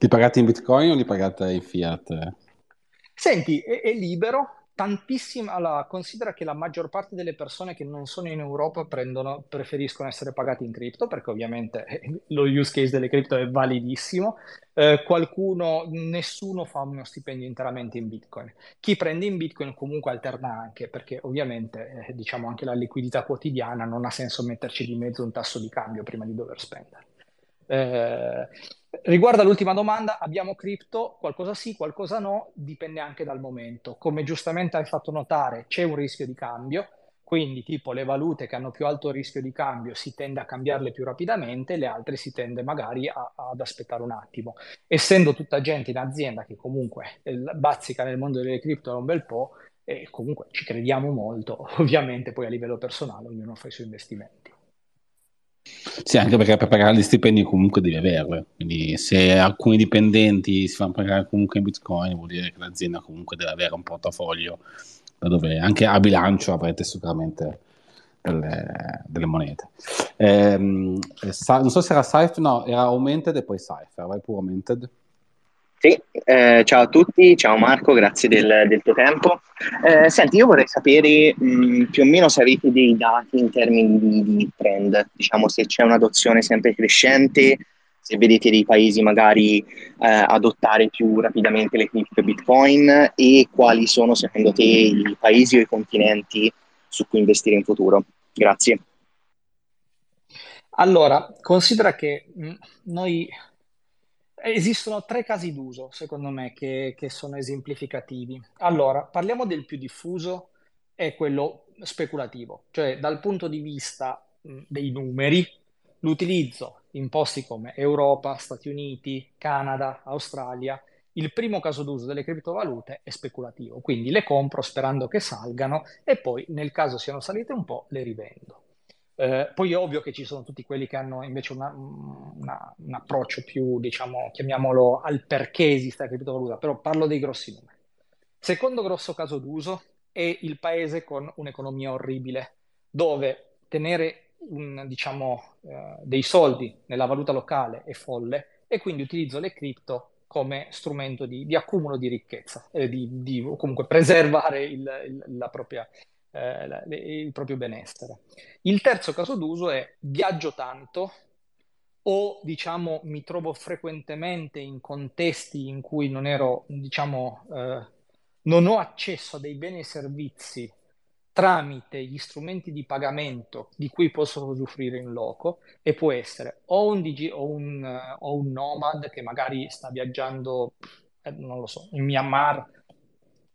Li pagate in bitcoin o li pagate in fiat? Senti, è, è libero, tantissima, allora, considera che la maggior parte delle persone che non sono in Europa prendono, preferiscono essere pagati in cripto, perché ovviamente eh, lo use case delle cripto è validissimo. Eh, qualcuno, nessuno fa uno stipendio interamente in Bitcoin. Chi prende in Bitcoin comunque alterna anche, perché ovviamente, eh, diciamo, anche la liquidità quotidiana non ha senso metterci di mezzo un tasso di cambio prima di dover spendere. Eh, Riguardo all'ultima domanda, abbiamo cripto, qualcosa sì, qualcosa no, dipende anche dal momento. Come giustamente hai fatto notare, c'è un rischio di cambio, quindi tipo le valute che hanno più alto rischio di cambio si tende a cambiarle più rapidamente, le altre si tende magari a, ad aspettare un attimo. Essendo tutta gente in azienda che comunque eh, bazzica nel mondo delle cripto da un bel po', e comunque ci crediamo molto, ovviamente poi a livello personale ognuno fa i suoi investimenti. Sì, anche perché per pagare gli stipendi comunque devi averle. Quindi se alcuni dipendenti si fanno pagare comunque in bitcoin, vuol dire che l'azienda comunque deve avere un portafoglio da dove anche a bilancio avrete sicuramente delle, delle monete. Ehm, non so se era Cypher, no, era Augmented e poi Cypher, vai pure Augmented. Sì, eh, ciao a tutti, ciao Marco, grazie del, del tuo tempo. Eh, senti, io vorrei sapere mh, più o meno se avete dei dati in termini di, di, trend, diciamo se c'è un'adozione sempre crescente, se vedete dei paesi magari eh, adottare più rapidamente le cripto Bitcoin e quali sono secondo te i paesi o i continenti su cui investire in futuro. Grazie. Allora, considera che mh, noi Esistono tre casi d'uso, secondo me, che, che sono esemplificativi. Allora, parliamo del più diffuso, è quello speculativo, cioè dal punto di vista mh, dei numeri, l'utilizzo in posti come Europa, Stati Uniti, Canada, Australia, il primo caso d'uso delle criptovalute è speculativo, quindi le compro sperando che salgano e poi nel caso siano salite un po' le rivendo. Eh, poi è ovvio che ci sono tutti quelli che hanno invece una, una, un approccio più, diciamo, chiamiamolo al perché esiste la criptovaluta, però parlo dei grossi numeri. Secondo grosso caso d'uso è il paese con un'economia orribile, dove tenere un, diciamo, eh, dei soldi nella valuta locale è folle e quindi utilizzo le cripto come strumento di, di accumulo di ricchezza, eh, di, di, comunque preservare il, il, la propria eh, il proprio benessere. Il terzo caso d'uso è viaggio tanto o diciamo mi trovo frequentemente in contesti in cui non ero, diciamo, eh, non ho accesso a dei beni e servizi tramite gli strumenti di pagamento di cui posso usufruire in loco e può essere o un, digi- o un, uh, o un nomad che magari sta viaggiando, eh, non lo so, in Myanmar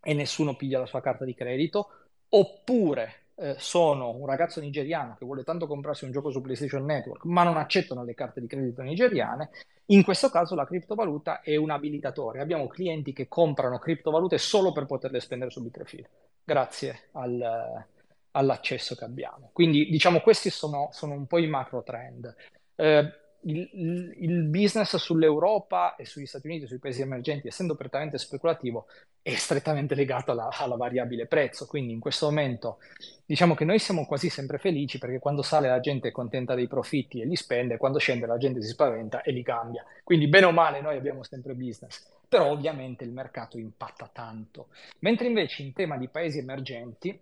e nessuno piglia la sua carta di credito, oppure eh, sono un ragazzo nigeriano che vuole tanto comprarsi un gioco su PlayStation Network, ma non accettano le carte di credito nigeriane, in questo caso la criptovaluta è un abilitatore. Abbiamo clienti che comprano criptovalute solo per poterle spendere su Bitrefill, grazie al, all'accesso che abbiamo. Quindi diciamo questi sono, sono un po' i macro trend. Eh, il, il, business sull'Europa e sugli Stati Uniti, sui paesi emergenti, essendo prettamente speculativo, è strettamente legato alla, alla, variabile prezzo. Quindi in questo momento diciamo che noi siamo quasi sempre felici perché quando sale la gente è contenta dei profitti e li spende, quando scende la gente si spaventa e li cambia. Quindi bene o male noi abbiamo sempre business. Però ovviamente il mercato impatta tanto. Mentre invece in tema di paesi emergenti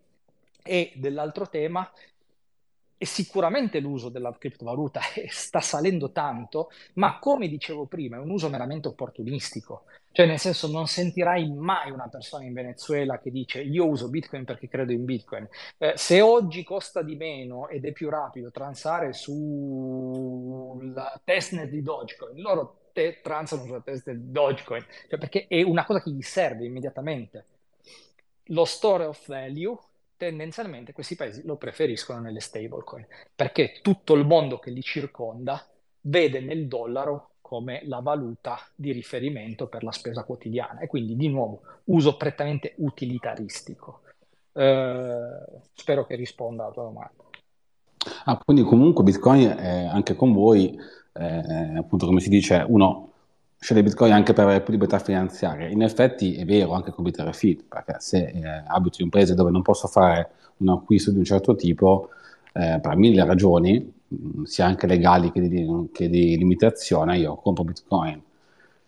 e dell'altro tema e sicuramente l'uso della criptovaluta sta salendo tanto, ma come dicevo prima, è un uso meramente opportunistico. Cioè, nel senso, non sentirai mai una persona in Venezuela che dice io uso Bitcoin perché credo in Bitcoin. Eh, se oggi costa di meno ed è più rapido transare sulla testnet di Dogecoin, loro te transano sulla testnet di Dogecoin, cioè perché è una cosa che gli serve immediatamente. Lo store of value tendenzialmente questi paesi lo preferiscono nelle stablecoin, perché tutto il mondo che li circonda vede nel dollaro come la valuta di riferimento per la spesa quotidiana e quindi di nuovo uso prettamente utilitaristico. Eh, spero che risponda alla tua domanda. Ah, quindi comunque Bitcoin è anche con voi, eh, appunto come si dice, uno sceglie Bitcoin anche per avere più libertà finanziaria. In effetti è vero anche con Bitrefill, perché se eh, abito in un paese dove non posso fare un acquisto di un certo tipo, eh, per mille ragioni, mh, sia anche legali che di, che di, limitazione, io compro Bitcoin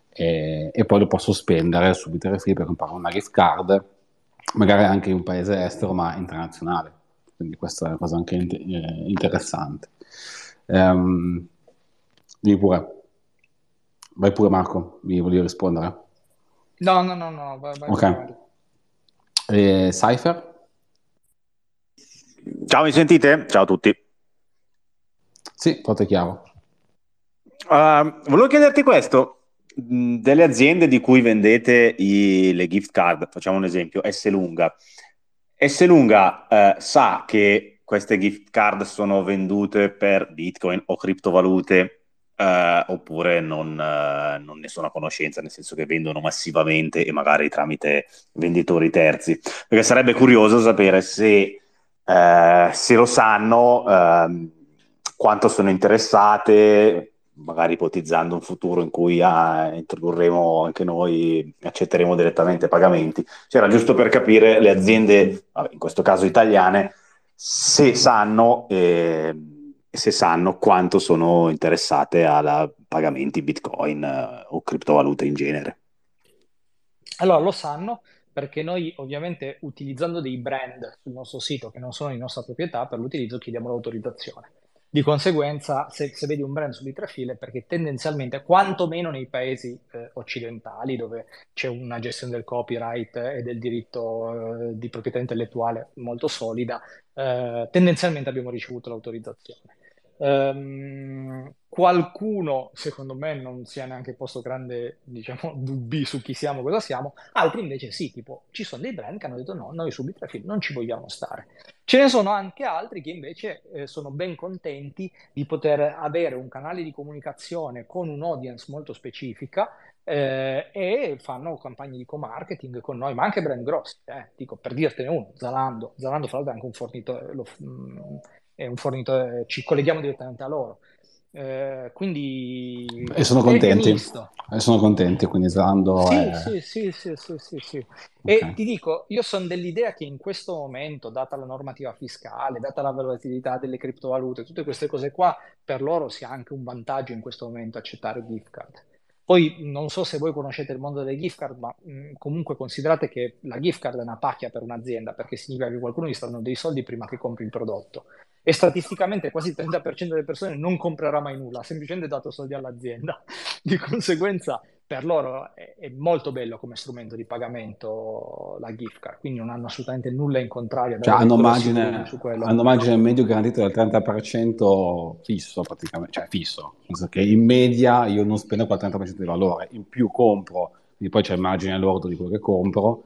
e, e, poi lo posso spendere su Bitrefill per comprare una gift card, magari anche in un paese estero ma internazionale. Quindi questa è una cosa anche in, eh, interessante. Um, pure. Vai pure Marco, mi volevi rispondere? No, no, no, no, vai, vai Ok. E Cypher? Ciao, mi sentite? Ciao a tutti. Sì, e chiaro. Uh, volevo chiederti questo, delle aziende di cui vendete i, le gift card, facciamo un esempio, S Lunga. S Lunga uh, sa che queste gift card sono vendute per Bitcoin o criptovalute Uh, oppure non, uh, non, ne sono a conoscenza, nel senso che vendono massivamente e magari tramite venditori terzi. Perché sarebbe curioso sapere se, uh, se lo sanno, ehm, quanto sono interessate, magari ipotizzando un futuro in cui ah, introdurremo anche noi, accetteremo direttamente pagamenti. C'era giusto per capire le aziende, in questo caso italiane, se sanno. Eh, se sanno quanto sono interessate a pagamenti bitcoin eh, o criptovalute in genere. Allora lo sanno perché noi ovviamente utilizzando dei brand sul nostro sito che non sono di nostra proprietà per l'utilizzo chiediamo l'autorizzazione. Di conseguenza, se, se vedi un brand su Bitrafile, perché tendenzialmente, quantomeno nei paesi eh, occidentali dove c'è una gestione del copyright e del diritto eh, di proprietà intellettuale molto solida, eh, tendenzialmente abbiamo ricevuto l'autorizzazione. Um, qualcuno, secondo me, non si è neanche posto grande, diciamo, dubbi su chi siamo, cosa siamo, altri invece sì, tipo, ci sono dei brand che hanno detto no, noi su Bitrafil non ci vogliamo stare. Ce ne sono anche altri che invece eh, sono ben contenti di poter avere un canale di comunicazione con un'audience molto specifica eh, e fanno campagne di co-marketing con noi, ma anche brand grossi, eh. dico per dirtene uno, Zalando, Zalando fra l'altro è anche un fornitore, lo, mh, mm, è un fornitore, ci colleghiamo direttamente a loro. Eh, quindi e sono contenti e sono contenti quindi Zalando sì, è... sì, sì, sì, sì, sì, sì. Okay. e ti dico io sono dell'idea che in questo momento data la normativa fiscale data la volatilità delle criptovalute tutte queste cose qua per loro sia anche un vantaggio in questo momento accettare gift card poi non so se voi conoscete il mondo delle gift card, ma mh, comunque considerate che la gift card è una pacchia per un'azienda perché significa che qualcuno gli sta dando dei soldi prima che compri il prodotto e statisticamente quasi il 30% delle persone non comprerà mai nulla, ha semplicemente dato soldi all'azienda. Di conseguenza per loro è, è, molto bello come strumento di pagamento la gift card, quindi non hanno assolutamente nulla in contrario. Cioè, hanno, margine, hanno margine medio garantito del 30% fisso praticamente, cioè fisso, nel senso che in media io non spendo quel 30% di valore, in più compro, quindi poi c'è il margine lordo di quello che compro,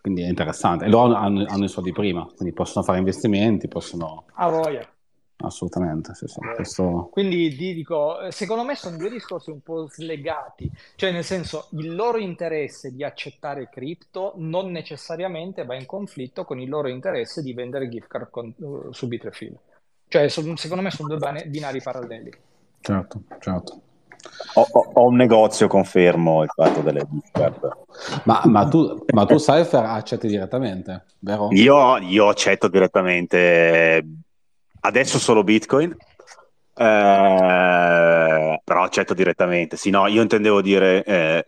quindi è interessante. E loro hanno, hanno, i soldi prima, quindi possono fare investimenti, possono... Ah, voglia. Assolutamente, sì, sì. Questo... Quindi ti dico, secondo me sono due discorsi un po' slegati, cioè nel senso il loro interesse di accettare cripto non necessariamente va in conflitto con il loro interesse di vendere gift card con, uh, su Bitrefill. Cioè son, secondo me sono due binari paralleli. Certo, certo. Ho, ho, ho, un negozio, confermo il fatto delle gift card. Ma, ma, tu, ma tu Cypher accetti direttamente, vero? Io, io accetto direttamente, adesso solo Bitcoin, eh, però accetto direttamente. Sì, no, io intendevo dire eh,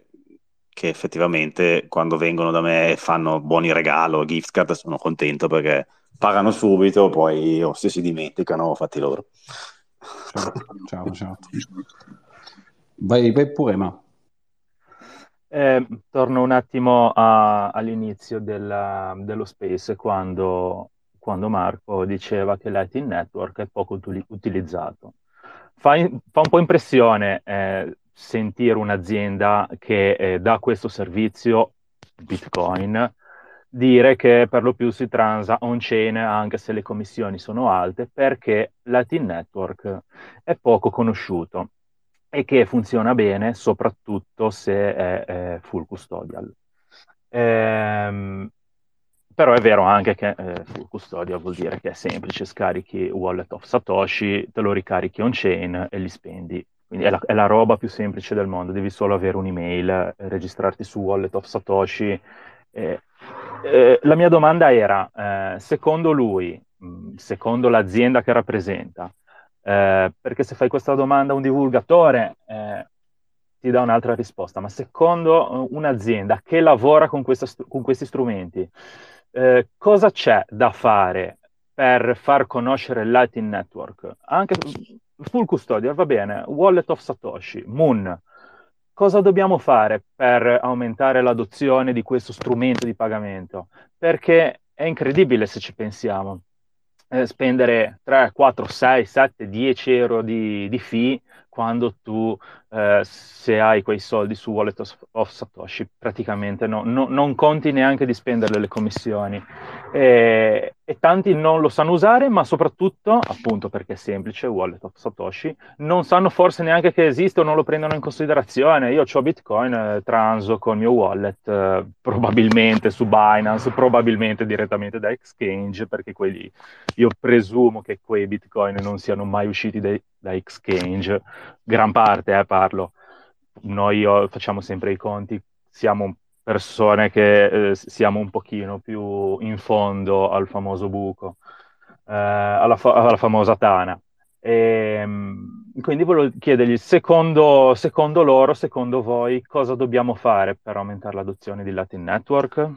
che effettivamente quando vengono da me e fanno buoni regalo, gift card, sono contento perché pagano subito, poi o se si dimenticano, fatti loro. Certo, certo, certo. Vai, vai pure, ma... Eh, torno un attimo a, all'inizio della, dello Space quando, quando, Marco diceva che l'Lightning Network è poco utilizzato. Fa, in, fa un po' impressione eh, sentire un'azienda che eh, dà questo servizio Bitcoin dire che per lo più si transa on-chain anche se le commissioni sono alte perché l'Lightning Network è poco conosciuto e che funziona bene soprattutto se è, è full custodial. Ehm, però è vero anche che eh, full custodial vuol dire che è semplice, scarichi Wallet of Satoshi, te lo ricarichi on-chain e li spendi. Quindi è la, è la roba più semplice del mondo, devi solo avere un'email, registrarti su Wallet of Satoshi eh, eh, la mia domanda era, eh, secondo lui, mh, secondo l'azienda che rappresenta, eh, perché se fai questa domanda a un divulgatore eh, ti dà un'altra risposta, ma secondo un'azienda che lavora con, questa, con questi strumenti, eh, cosa c'è da fare per far conoscere Lightning Network? Anche full custodial, va bene, Wallet of Satoshi, Moon, cosa dobbiamo fare per aumentare l'adozione di questo strumento di pagamento? Perché è incredibile se ci pensiamo. Eh, spendere 3, 4, 6, 7, 10 euro di, di fee quando tu, eh, se hai quei soldi su Wallet of, Satoshi, praticamente no, no, non conti neanche di spendere le commissioni. E, e, tanti non lo sanno usare, ma soprattutto, appunto perché è semplice, Wallet of Satoshi, non sanno forse neanche che esiste o non lo prendono in considerazione. Io ho Bitcoin, eh, transo con il mio wallet, eh, probabilmente su Binance, probabilmente direttamente da Exchange, perché quelli, io presumo che quei Bitcoin non siano mai usciti dai, da Exchange, gran parte eh, parlo, noi facciamo sempre i conti, siamo persone che eh, siamo un pochino più in fondo al famoso buco, eh, alla, fa- alla, famosa tana. E, ehm, quindi volevo chiedergli, secondo, secondo loro, secondo voi, cosa dobbiamo fare per aumentare l'adozione di Latin Network?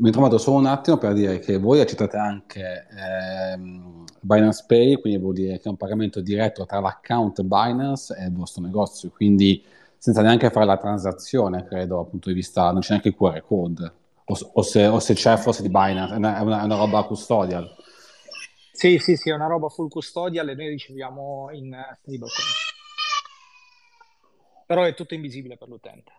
Mi trovato solo un attimo per dire che voi accettate anche ehm, Binance Pay, quindi vuol dire che è un pagamento diretto tra l'account Binance e il vostro negozio, quindi senza neanche fare la transazione, credo, dal punto di vista, non c'è neanche il QR code, o, o, se, o se, c'è forse di Binance, è una, è una, roba custodial. Sì, sì, sì, è una roba full custodial e noi riceviamo in stablecoin. Però è tutto invisibile per l'utente.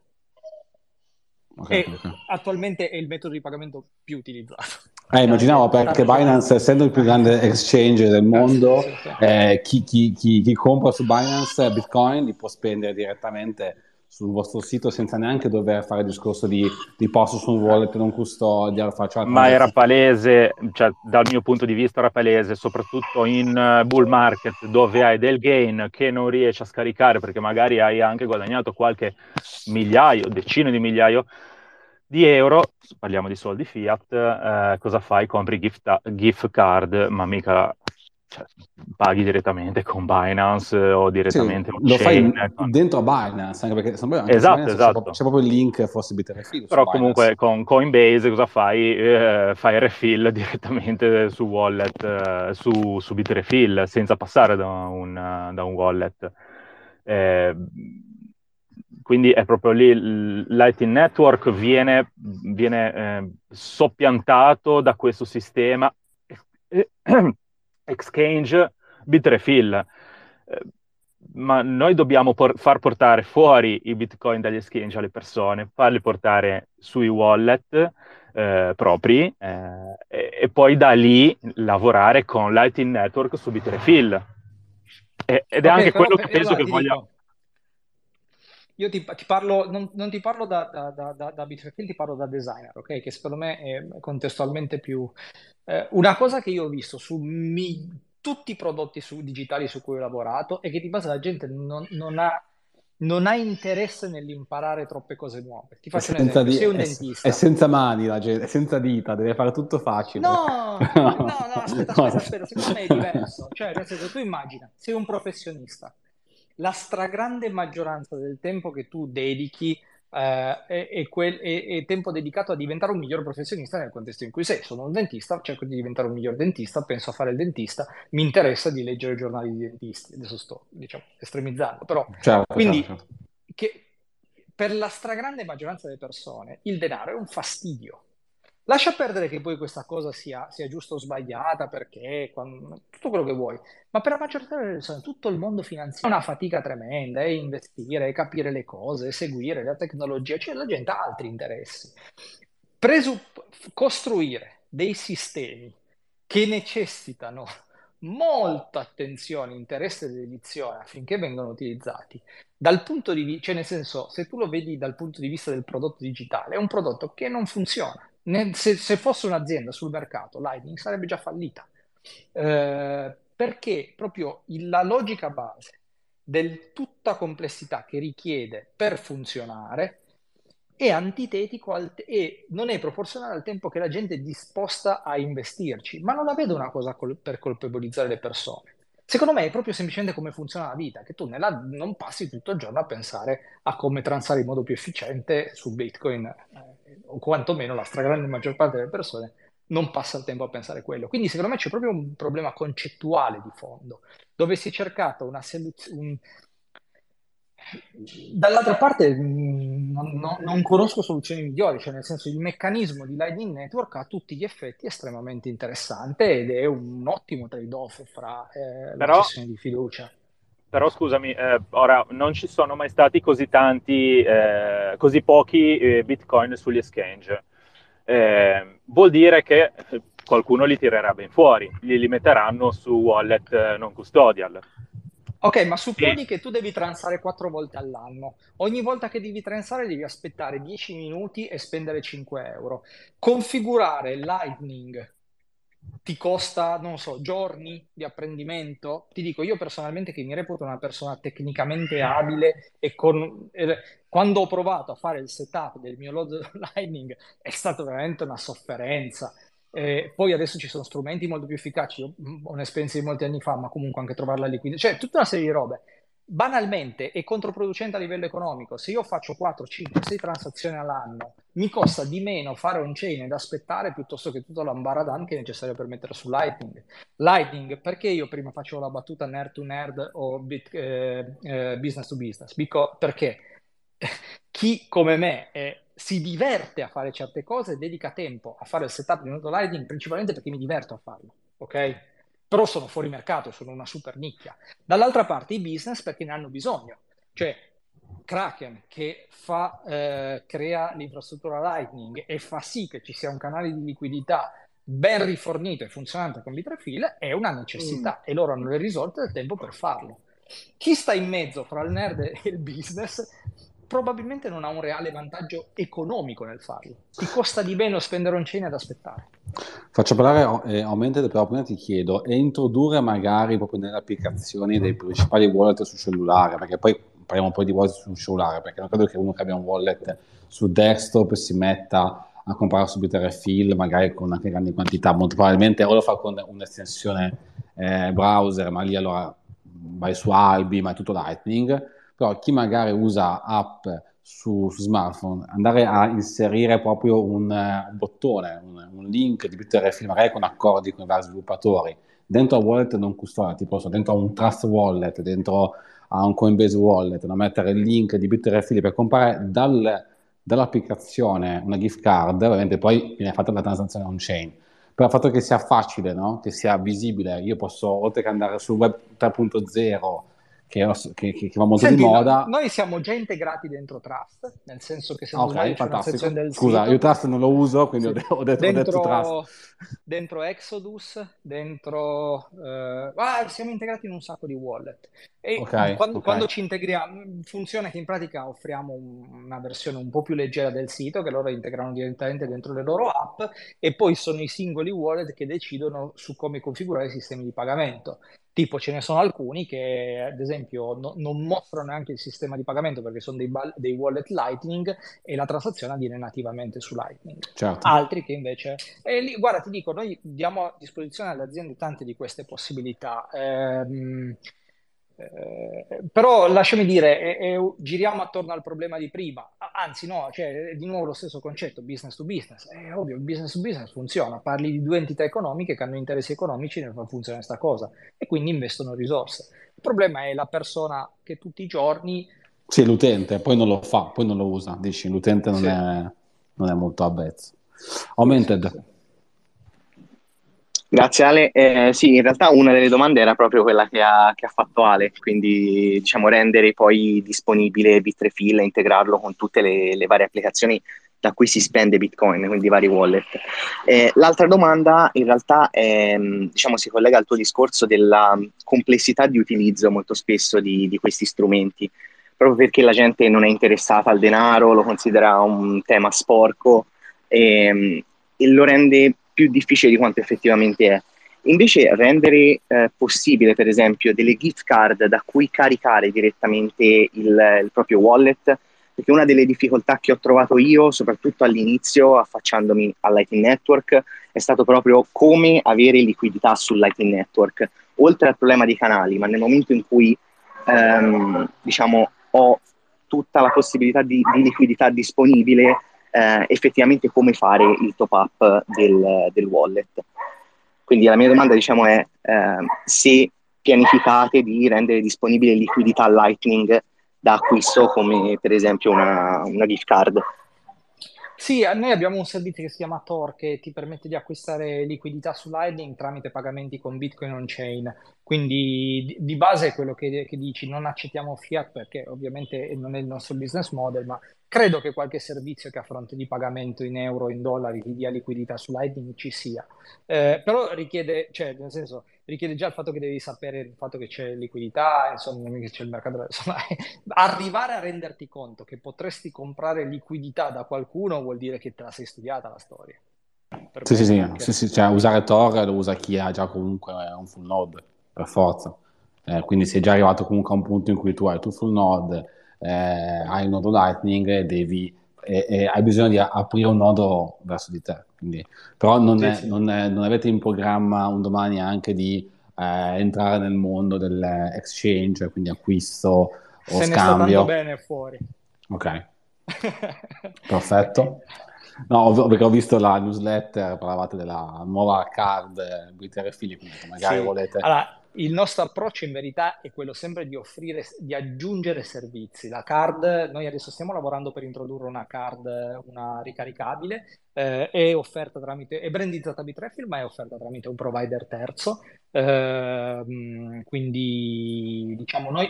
Okay, okay. attualmente è il metodo di pagamento più utilizzato. Eh, immaginavo perché Binance, essendo il più grande exchange del mondo, sì, sì. Eh, chi, chi, chi, chi, compra su Binance Bitcoin li può spendere direttamente sul vostro sito senza neanche dover fare discorso di, di posto su un wallet non custodial. Ma era palese, cioè, dal mio punto di vista era palese, soprattutto in uh, bull market dove hai del gain che non riesci a scaricare perché magari hai anche guadagnato qualche migliaio, decine di migliaio di euro, parliamo di soldi fiat, eh, cosa fai? Compri gift, gift card, ma mica cioè, paghi direttamente con Binance o direttamente sì, lo fai con... dentro Binance anche perché anche esatto, Binance esatto. C'è, c'è, proprio il link forse Bitrefill però comunque con Coinbase cosa fai? Eh, fai refill direttamente su wallet eh, su, su Bitrefill senza passare da un, da un wallet eh, quindi è proprio lì il Lightning Network viene, viene eh, soppiantato da questo sistema Exchange Bitrefill. Eh, ma noi dobbiamo por- far portare fuori i bitcoin dagli exchange alle persone, farli portare sui wallet eh, propri eh, e-, e, poi da lì lavorare con Lightning Network su Bitrefill. E- ed è okay, anche quello che penso che voglia... Io ti, ti parlo, non, non, ti parlo da, da, da, da Bitrefill, ti parlo da designer, ok? Che secondo me è contestualmente più... Eh, una cosa che io ho visto su mi, tutti i prodotti su, digitali su cui ho lavorato è che di base la gente non, non ha non ha interesse nell'imparare troppe cose nuove. Ti faccio un esempio, di, sei un è, dentista. È senza mani la gente, è senza dita, deve fare tutto facile. No, no, no, aspetta, aspetta, aspetta, secondo me è diverso. Cioè, nel senso, tu immagina, sei un professionista, la stragrande maggioranza del tempo che tu dedichi eh, e, quel, e, e, tempo dedicato a diventare un miglior professionista nel contesto in cui sei. Sono un dentista, cerco di diventare un miglior dentista, penso a fare il dentista, mi interessa di leggere giornali di dentisti. Adesso sto, diciamo, estremizzando, però... Certo, quindi, certo. Che, per la stragrande maggioranza delle persone il denaro è un fastidio. Lascia perdere che poi questa cosa sia, sia giusta o sbagliata, perché quando, tutto quello che vuoi, ma per la maggior parte delle persone tutto il mondo finanziario è una fatica tremenda, è investire, è capire le cose, è seguire la tecnologia, cioè la gente ha altri interessi. Presupp- costruire dei sistemi che necessitano molta attenzione, interesse e dedizione affinché vengano utilizzati dal punto di vista, cioè nel senso, se tu lo vedi dal punto di vista del prodotto digitale, è un prodotto che non funziona se, se, fosse un'azienda sul mercato, Lightning sarebbe già fallita, eh, perché proprio la logica base del tutta complessità che richiede per funzionare è antitetico al te- e non è proporzionale al tempo che la gente è disposta a investirci, ma non la vedo una cosa col- per colpevolizzare le persone. Secondo me è proprio semplicemente come funziona la vita, che tu nella, non passi tutto il giorno a pensare a come transare in modo più efficiente su Bitcoin, eh, o quantomeno la stragrande maggior parte delle persone non passa il tempo a pensare quello. Quindi secondo me c'è proprio un problema concettuale di fondo, dove si è cercata una soluzione, Dall'altra parte mm, non, non, non, conosco soluzioni migliori, cioè nel senso il meccanismo di Lightning Network ha tutti gli effetti estremamente interessante ed è un ottimo trade-off fra eh, Però... la gestione di fiducia. Però scusami, eh, ora non ci sono mai stati così tanti, eh, così pochi eh, bitcoin sugli exchange. Eh, vuol dire che qualcuno li tirerà ben fuori, li, li metteranno su wallet eh, non custodial. Ok, ma supponi sì. che tu devi transare quattro volte all'anno. Ogni volta che devi transare devi aspettare 10 minuti e spendere 5 euro. Configurare Lightning ti costa, non so, giorni di apprendimento. Ti dico, io personalmente che mi reputo una persona tecnicamente abile e con... Quando ho provato a fare il setup del mio load Lightning è stata veramente una sofferenza eh, poi adesso ci sono strumenti molto più efficaci, ho un'esperienza di molti anni fa, ma comunque anche trovare la liquidità, cioè tutta una serie di robe. Banalmente è controproducente a livello economico. Se io faccio 4, 5, 6 transazioni all'anno, mi costa di meno fare un chain ed aspettare piuttosto che tutto l'ambaradan che è necessario per mettere su Lightning. Lightning, perché io prima facevo la battuta nerd to nerd o bit, eh, eh, business to business? Because, perché chi come me è si diverte a fare certe cose, dedica tempo a fare il setup di nodo Lightning principalmente perché mi diverto a farlo, ok? Però sono fuori mercato, sono una super nicchia. Dall'altra parte i business perché ne hanno bisogno, cioè Kraken che fa, eh, crea l'infrastruttura Lightning e fa sì che ci sia un canale di liquidità ben rifornito e funzionante con Bitrefil è una necessità mm. e loro hanno le risorse del tempo per farlo. Chi sta in mezzo fra il nerd e il business probabilmente non ha un reale vantaggio economico nel farlo. Ti costa di meno spendere un chain ad aspettare. Faccio parlare eh, Augmented, però prima ti chiedo, e introdurre magari proprio nelle applicazioni dei principali wallet sul cellulare, perché poi parliamo poi di wallet sul cellulare, perché non credo che uno che abbia un wallet su desktop si metta a comprare subito refill, magari con anche grandi quantità, molto probabilmente o lo fa con un'estensione eh, browser, ma lì allora vai su Albi, ma è tutto Lightning, però chi magari usa app su, su smartphone, andare a inserire proprio un, uh, bottone, un, un, link di Bitrefill, magari con accordi con i vari sviluppatori, dentro a wallet non custodiati, tipo dentro a un Trust Wallet, dentro a un Coinbase Wallet, da mettere il link di Bitrefill per comprare dal, dall'applicazione una gift card, ovviamente poi viene fatta la transazione on-chain. Però il fatto che sia facile, no? che sia visibile, io posso, oltre che andare sul web 3.0 che, che, che, va molto Senti, di moda. No, noi siamo già integrati dentro Trust, nel senso che se non okay, fantastico. Del Scusa, sito, io Trust non lo uso, quindi sì. ho, detto, dentro, ho, detto, Trust. Dentro Exodus, dentro... Uh, ah, siamo integrati in un sacco di wallet. E okay, quando, okay. quando, ci integriamo, funziona che in pratica offriamo una versione un po' più leggera del sito, che loro integrano direttamente dentro le loro app, e poi sono i singoli wallet che decidono su come configurare i sistemi di pagamento. Tipo ce ne sono alcuni che ad esempio no, non mostrano neanche il sistema di pagamento perché sono dei, dei, wallet Lightning e la transazione avviene nativamente su Lightning. Certo. Altri che invece... E lì, guarda, ti dico, noi diamo a disposizione alle aziende tante di queste possibilità. Ehm, Eh, però lasciami dire, eh, eh, giriamo attorno al problema di prima, anzi no, cioè, di nuovo lo stesso concetto, business to business, è ovvio, il business to business funziona, parli di due entità economiche che hanno interessi economici nel far funzionare questa cosa e quindi investono risorse. Il problema è la persona che tutti i giorni... Sì, l'utente, poi non lo fa, poi non lo usa, dici, l'utente non, sì. è, non è molto avvezzo. Aumented. Grazie Ale. Eh, sì, in realtà una delle domande era proprio quella che ha, che ha fatto Ale, quindi diciamo rendere poi disponibile Bitrefill e integrarlo con tutte le, le, varie applicazioni da cui si spende Bitcoin, quindi vari wallet. Eh, l'altra domanda in realtà è, diciamo, si collega al tuo discorso della complessità di utilizzo molto spesso di, di questi strumenti, proprio perché la gente non è interessata al denaro, lo considera un tema sporco e, ehm, e lo rende più difficile di quanto effettivamente è. Invece rendere eh, possibile, per esempio, delle gift card da cui caricare direttamente il, il, proprio wallet, perché una delle difficoltà che ho trovato io, soprattutto all'inizio, affacciandomi al Lightning Network, è stato proprio come avere liquidità sul Lightning Network, oltre al problema dei canali, ma nel momento in cui ehm, diciamo, ho tutta la possibilità di, di liquidità disponibile, eh, effettivamente come fare il top up del, del, wallet. Quindi la mia domanda diciamo è eh, se pianificate di rendere disponibile liquidità Lightning da acquisto come per esempio una, una gift card. Sì, noi abbiamo un servizio che si chiama Tor che ti permette di acquistare liquidità su Lightning tramite pagamenti con Bitcoin on-chain. Quindi di, di base è quello che, che, dici, non accettiamo fiat perché ovviamente non è il nostro business model, ma credo che qualche servizio che a fronte di pagamento in euro in dollari ti dia liquidità su Lightning ci sia. Eh, però richiede, cioè nel senso, richiede già il fatto che devi sapere il fatto che c'è liquidità, insomma, che c'è il mercato. Insomma, arrivare a renderti conto che potresti comprare liquidità da qualcuno vuol dire che te la sei studiata la storia. Sì, sì, sì, sì, sì, cioè usare Tor lo usa chi ha già comunque un full node per forza. Eh, quindi sei già arrivato comunque a un punto in cui tu hai tu full node, eh, hai il nodo Lightning e devi e, e hai bisogno di aprire un nodo verso di te. Quindi, però non, sì, è, sì. Non, è, non, avete in programma un domani anche di eh, entrare nel mondo dell'exchange, quindi acquisto o Se scambio. Ne bene fuori. Ok, perfetto. No, perché ho visto la newsletter, parlavate della nuova card BTR Philip, magari sì. volete... Allora, il nostro approccio in verità è quello sempre di offrire, di aggiungere servizi. La card, noi adesso stiamo lavorando per introdurre una card, una ricaricabile, eh, è offerta tramite, è brandizzata Bitrefill, ma è offerta tramite un provider terzo. Eh, quindi, diciamo, noi,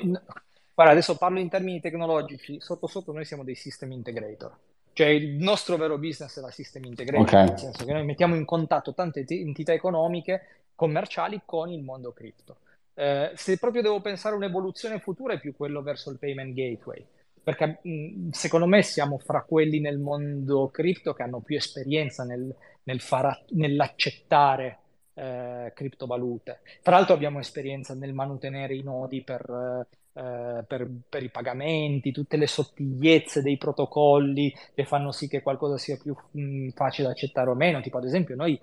guarda, adesso parlo in termini tecnologici, sotto sotto noi siamo dei system integrator. Cioè il nostro vero business è la system integrator, okay. nel senso che noi mettiamo in contatto tante entità economiche commerciali con il mondo cripto. Eh, se proprio devo pensare a un'evoluzione futura è più quello verso il payment gateway, perché mh, secondo me siamo fra quelli nel mondo cripto che hanno più esperienza nel, nel far, nell'accettare eh, criptovalute. Tra l'altro abbiamo esperienza nel mantenere i nodi per, eh, per, per, i pagamenti, tutte le sottigliezze dei protocolli che fanno sì che qualcosa sia più mh, facile da accettare o meno. Tipo ad esempio noi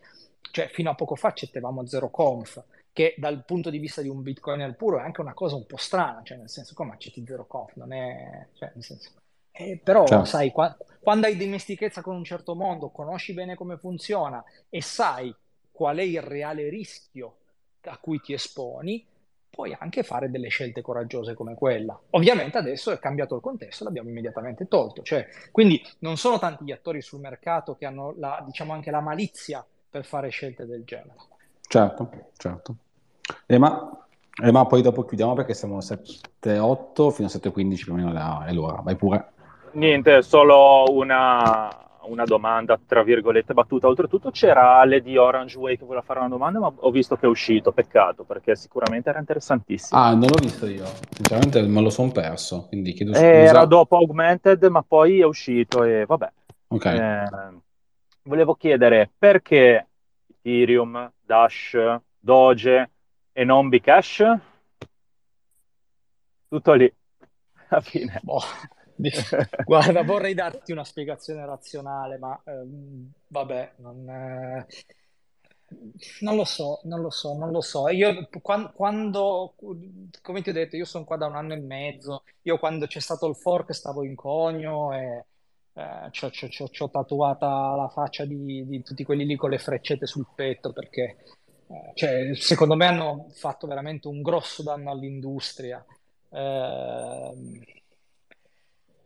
cioè, fino a poco fa accettavamo zero conf, che dal punto di vista di un bitcoiner puro è anche una cosa un po' strana, cioè nel senso come accetti zero conf, non è... Cioè, nel senso... Eh, però Ciao. sai, qua, quando hai dimestichezza con un certo mondo, conosci bene come funziona e sai qual è il reale rischio a cui ti esponi, puoi anche fare delle scelte coraggiose come quella. Ovviamente adesso è cambiato il contesto, l'abbiamo immediatamente tolto. Cioè, quindi non sono tanti gli attori sul mercato che hanno la, diciamo anche la malizia per fare scelte del genere. Certo, certo. E ma, e ma poi dopo chiudiamo perché siamo 7-8 fino a 7-15 più o meno è l'ora. Vai pure. Niente, solo una, una domanda, tra virgolette, battuta. Oltretutto c'era Ale di Orange Way che voleva fare una domanda, ma ho visto che è uscito, peccato, perché sicuramente era interessantissimo. Ah, non l'ho visto io, sinceramente me lo sono perso, quindi chiedo scusa. Era dopo Augmented, ma poi è uscito e vabbè. Ok. Eh, volevo chiedere perché Ethereum, Dash, Doge e non Bcash? Tutto lì, alla fine. Boh. Guarda, vorrei darti una spiegazione razionale, ma ehm, vabbè, non, eh, non lo so, non lo so, non lo so. Io quan- quando, come ti ho detto, io sono qua da un anno e mezzo. Io quando c'è stato il fork stavo in conio e eh, ci ho tatuata la faccia di, di tutti quelli lì con le freccette sul petto perché eh, cioè, secondo me hanno fatto veramente un grosso danno all'industria. Eh,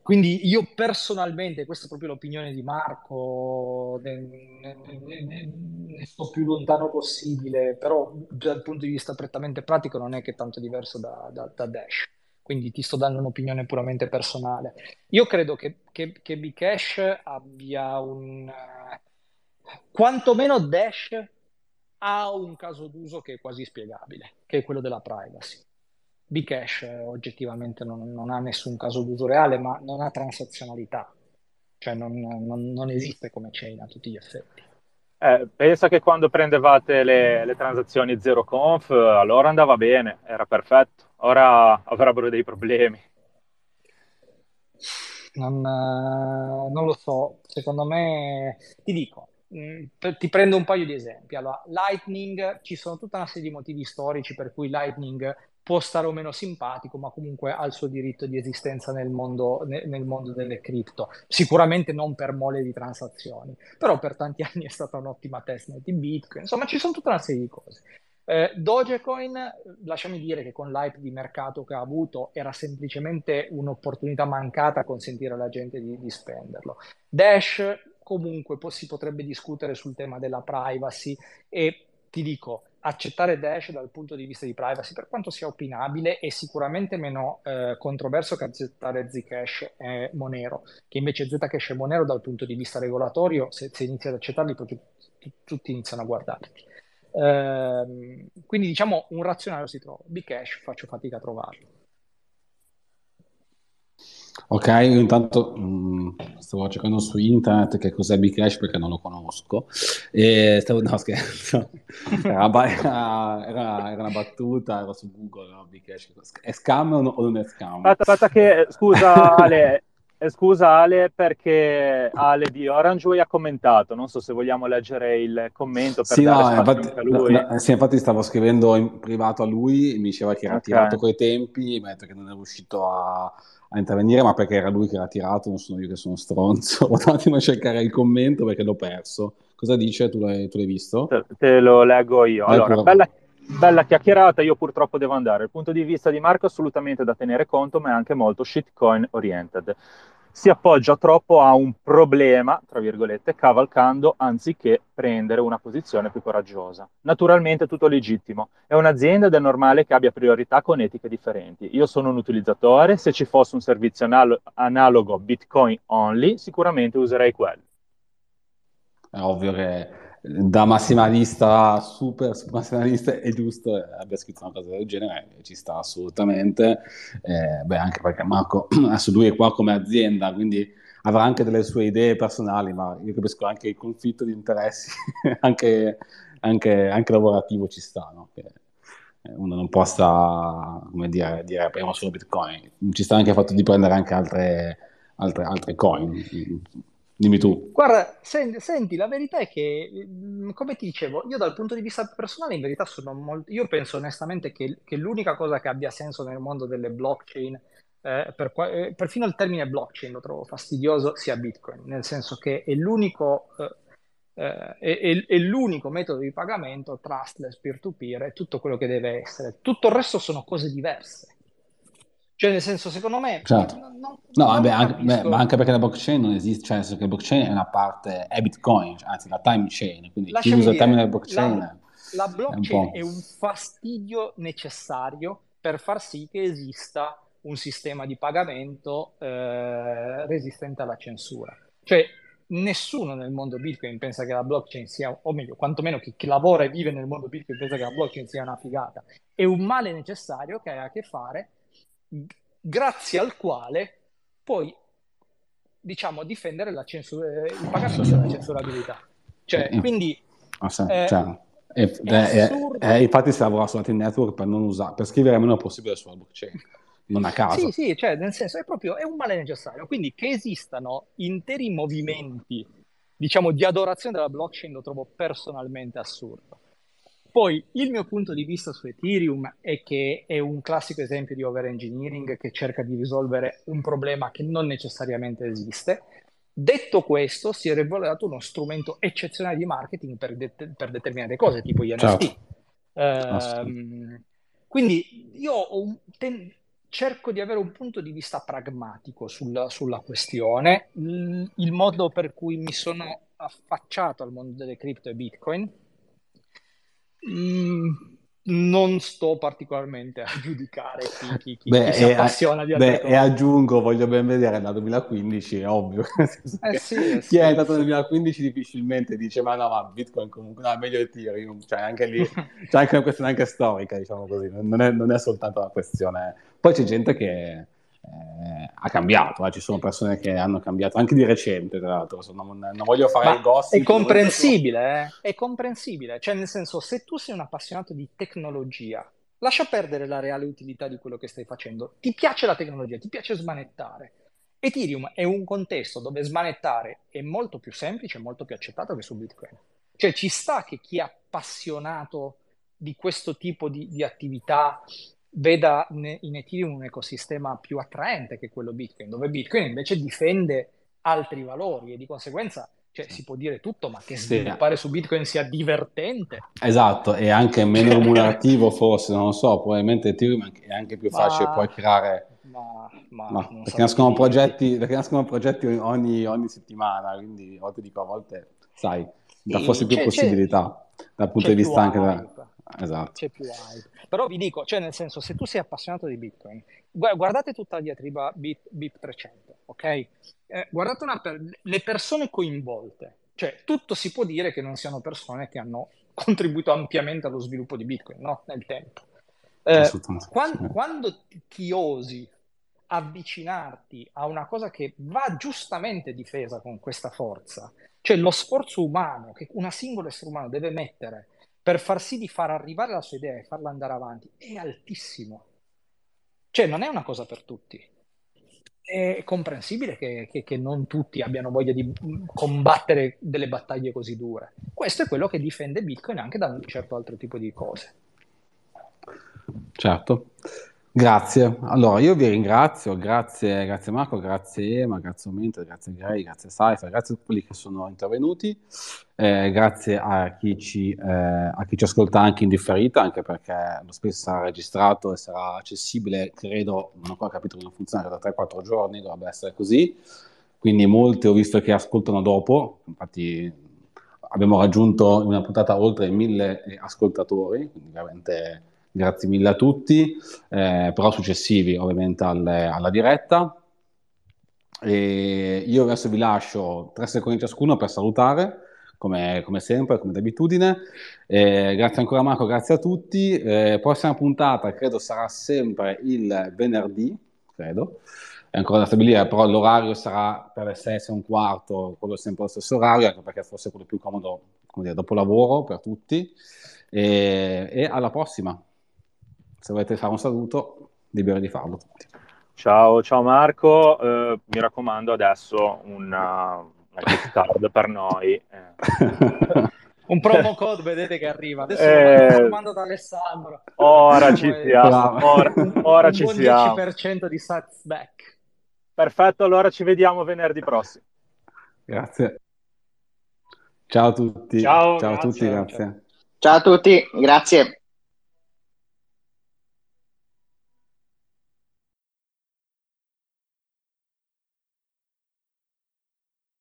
quindi io personalmente, questa è proprio l'opinione di Marco, ne, ne, ne, ne, sto più lontano possibile, però dal punto di vista prettamente pratico non è che tanto diverso da, da, da Dash, quindi ti sto dando un'opinione puramente personale. Io credo che, che, che Bcash abbia un... quantomeno Dash ha un caso d'uso che è quasi spiegabile, che è quello della privacy. Bcash eh, oggettivamente non, non, ha nessun caso d'uso reale, ma non ha transazionalità, cioè non, non, non esiste come chain a tutti gli effetti. Eh, pensa che quando prendevate le, le transazioni zero conf, allora andava bene, era perfetto. Ora avrebbero dei problemi. Non, uh, non lo so, secondo me, ti dico, mm, ti prendo un paio di esempi. Allora, Lightning, ci sono tutta una serie di motivi storici per cui Lightning può stare o meno simpatico, ma comunque ha il suo diritto di esistenza nel mondo, nel mondo delle cripto. Sicuramente non per mole di transazioni, però per tanti anni è stata un'ottima testnet di Bitcoin. Insomma, ci sono tutta una serie di cose. Eh, Dogecoin, lasciami dire che con l'hype di mercato che ha avuto era semplicemente un'opportunità mancata a consentire alla gente di, di spenderlo. Dash, comunque, po- si potrebbe discutere sul tema della privacy e ti dico, accettare Dash dal punto di vista di privacy, per quanto sia opinabile, è sicuramente meno eh, controverso che accettare Zcash e Monero, che invece Zcash e Monero dal punto di vista regolatorio, se, se inizi ad accettarli, poi tutti, tutti iniziano a guardarti. Eh, quindi diciamo un razionale si trova, Bcash faccio fatica a trovarlo. Ok, io intanto mh, mm, stavo cercando su internet che cos'è Bcash perché non lo conosco. E stavo, no, scherzo. Era, era, era, era, una battuta, era su Google, no? Bcash. È scam o, non è scam? Aspetta, aspetta che, scusa Ale, scusa Ale perché Ale di Orangeway ha commentato, non so se vogliamo leggere il commento per sì, no, infatti, lui. No, sì, infatti stavo scrivendo in privato a lui, mi diceva che era okay. tirato coi tempi, detto che non è riuscito a a intervenire, ma perché era lui che l'ha tirato, non sono io che sono stronzo. Ho un attimo a cercare il commento perché l'ho perso. Cosa dice? Tu l'hai, tu l'hai visto? Te, te, lo leggo io. Allora, bella, bella, chiacchierata, io purtroppo devo andare. Il punto di vista di Marco è assolutamente da tenere conto, ma è anche molto shitcoin oriented si appoggia troppo a un problema, tra virgolette, cavalcando anziché prendere una posizione più coraggiosa. Naturalmente tutto legittimo. È un'azienda ed è normale che abbia priorità con etiche differenti. Io sono un utilizzatore, se ci fosse un servizio anal- analogo Bitcoin only, sicuramente userei quello. È ovvio che da massimalista, super, massimalista, è giusto eh, abbia scritto una cosa del genere, ci sta assolutamente. Eh, beh, anche perché Marco, adesso lui è qua come azienda, quindi avrà anche delle sue idee personali, ma io capisco anche il conflitto di interessi, anche, anche, anche, lavorativo ci sta, no? Che uno non possa, come dire, dire apriamo solo Bitcoin. Ci sta anche il fatto di prendere anche altre, altre, altre coin Dimmi tu. Guarda, senti, senti, la verità è che, mm, come ti dicevo, io dal punto di vista personale in verità sono molto... Io penso onestamente che, che l'unica cosa che abbia senso nel mondo delle blockchain, eh, per, eh, perfino il termine blockchain lo trovo fastidioso, sia Bitcoin, nel senso che è l'unico... Eh, eh è, è, l'unico metodo di pagamento trustless peer-to-peer, è tutto quello che deve essere. Tutto il resto sono cose diverse. Cioè, nel senso, secondo me... Certo. Non, non, no, non vabbè, anche, beh, ma anche perché la blockchain non esiste, cioè, nel senso che la blockchain è una parte, è Bitcoin, anzi la time chain, quindi Lasciami chi usa il termine blockchain... La, la blockchain è un, è un fastidio necessario per far sì che esista un sistema di pagamento eh, resistente alla censura. Cioè, nessuno nel mondo Bitcoin pensa che la blockchain sia, o meglio, quantomeno chi, chi, lavora e vive nel mondo Bitcoin pensa che la blockchain sia una figata. È un male necessario che ha a che fare grazie al quale puoi, diciamo, difendere la censura, il pagamento della censurabilità. Cioè, quindi... Ah, sì, eh, cioè, è, è, è, infatti si lavora su altri network per, non usare, per scrivere meno possibile sulla blockchain. Non a caso. Sì, sì, cioè, nel senso, è proprio è un male necessario. Quindi che esistano interi movimenti, diciamo, di adorazione della blockchain lo trovo personalmente assurdo. Poi il mio punto di vista su Ethereum è che è un classico esempio di overengineering che cerca di risolvere un problema che non necessariamente esiste. Detto questo, si è rivelato uno strumento eccezionale di marketing per, de- per determinate cose, tipo gli NFT. Certo. Uh, quindi io un, ten- cerco di avere un punto di vista pragmatico sul, sulla questione. Il, il modo per cui mi sono affacciato al mondo delle cripto e Bitcoin Mm, non sto particolarmente a giudicare chi, chi, chi, beh, chi si appassiona di beh, e aggiungo, voglio ben vedere dal 2015, è ovvio. Eh sì, eh chi è entrato nel 2015 difficilmente dice ma no, ma Bitcoin comunque no, è meglio Ethereum, cioè anche lì c'è anche una questione anche storica, diciamo così, non è, non è soltanto una questione... Poi c'è gente che eh, ha cambiato, eh. ci sono persone che hanno cambiato anche di recente, tra l'altro, non, non voglio fare Ma il gossip. È comprensibile, eh? è comprensibile, cioè nel senso se tu sei un appassionato di tecnologia, lascia perdere la reale utilità di quello che stai facendo, ti piace la tecnologia, ti piace smanettare. Ethereum è un contesto dove smanettare è molto più semplice, molto più accettato che su Bitcoin. Cioè ci sta che chi è appassionato di questo tipo di, di attività veda in Ethereum un ecosistema più attraente che quello Bitcoin, dove Bitcoin invece difende altri valori e di conseguenza cioè, si può dire tutto, ma che sviluppare sì. su Bitcoin sia divertente. Esatto, e anche meno remunerativo forse, non lo so, probabilmente Ethereum è anche più facile ma... poi creare... Ma, ma, ma perché, nascono progetti, perché, nascono progetti, ogni, ogni, settimana, quindi a volte dico a volte, sai, dà forse più possibilità dal punto di vista anche da... Esatto. C'è più hype. Però vi dico, cioè nel senso, se tu sei appassionato di Bitcoin, guardate tutta la diatriba BIP, BIP 300, ok? Eh, guardate per, le persone coinvolte, cioè tutto si può dire che non siano persone che hanno contribuito ampiamente allo sviluppo di Bitcoin, no? Nel tempo. Eh, quando, quando ti osi avvicinarti a una cosa che va giustamente difesa con questa forza, cioè lo sforzo umano che una singola essere umano deve mettere per far sì di far arrivare la sua idea e farla andare avanti è altissimo. Cioè, non è una cosa per tutti. È comprensibile che, che, che non tutti abbiano voglia di combattere delle battaglie così dure. Questo è quello che difende Bitcoin anche da un certo altro tipo di cose. Certo. Grazie. Allora, io vi ringrazio, grazie, grazie Marco, grazie Ema, grazie Omento, grazie Gray, grazie Saifa, grazie a tutti quelli che sono intervenuti, eh, grazie a chi, ci, eh, a chi, ci, ascolta anche in differita, anche perché lo spesso sarà registrato e sarà accessibile, credo, non ho ancora capito come funziona, da 3-4 giorni dovrebbe essere così, quindi molti ho visto che ascoltano dopo, infatti abbiamo raggiunto in una puntata oltre 1000 ascoltatori, quindi veramente Grazie mille a tutti, eh, però successivi ovviamente alle, alla diretta. E io adesso vi lascio tre secondi ciascuno per salutare, come, come sempre, come d'abitudine. Eh, grazie ancora Marco, grazie a tutti. Eh, prossima puntata credo sarà sempre il venerdì, credo. È ancora da stabilire, però l'orario sarà per le 6 e un quarto, quello sempre lo stesso orario, anche perché forse è quello più comodo dire, dopo lavoro per tutti. E, e alla prossima se volete fare un saluto, liberi di farlo tutti. Ciao, ciao Marco, uh, mi raccomando adesso una, una gift card per noi. Eh. un promo code, vedete che arriva. Adesso eh, lo raccomando da Alessandro. Ora ci siamo, ora, ora un ci buon siamo. 10% di back. Perfetto, allora ci vediamo venerdì prossimo. Grazie. Ciao a tutti. Ciao, ciao a tutti, grazie. Ciao a tutti, grazie.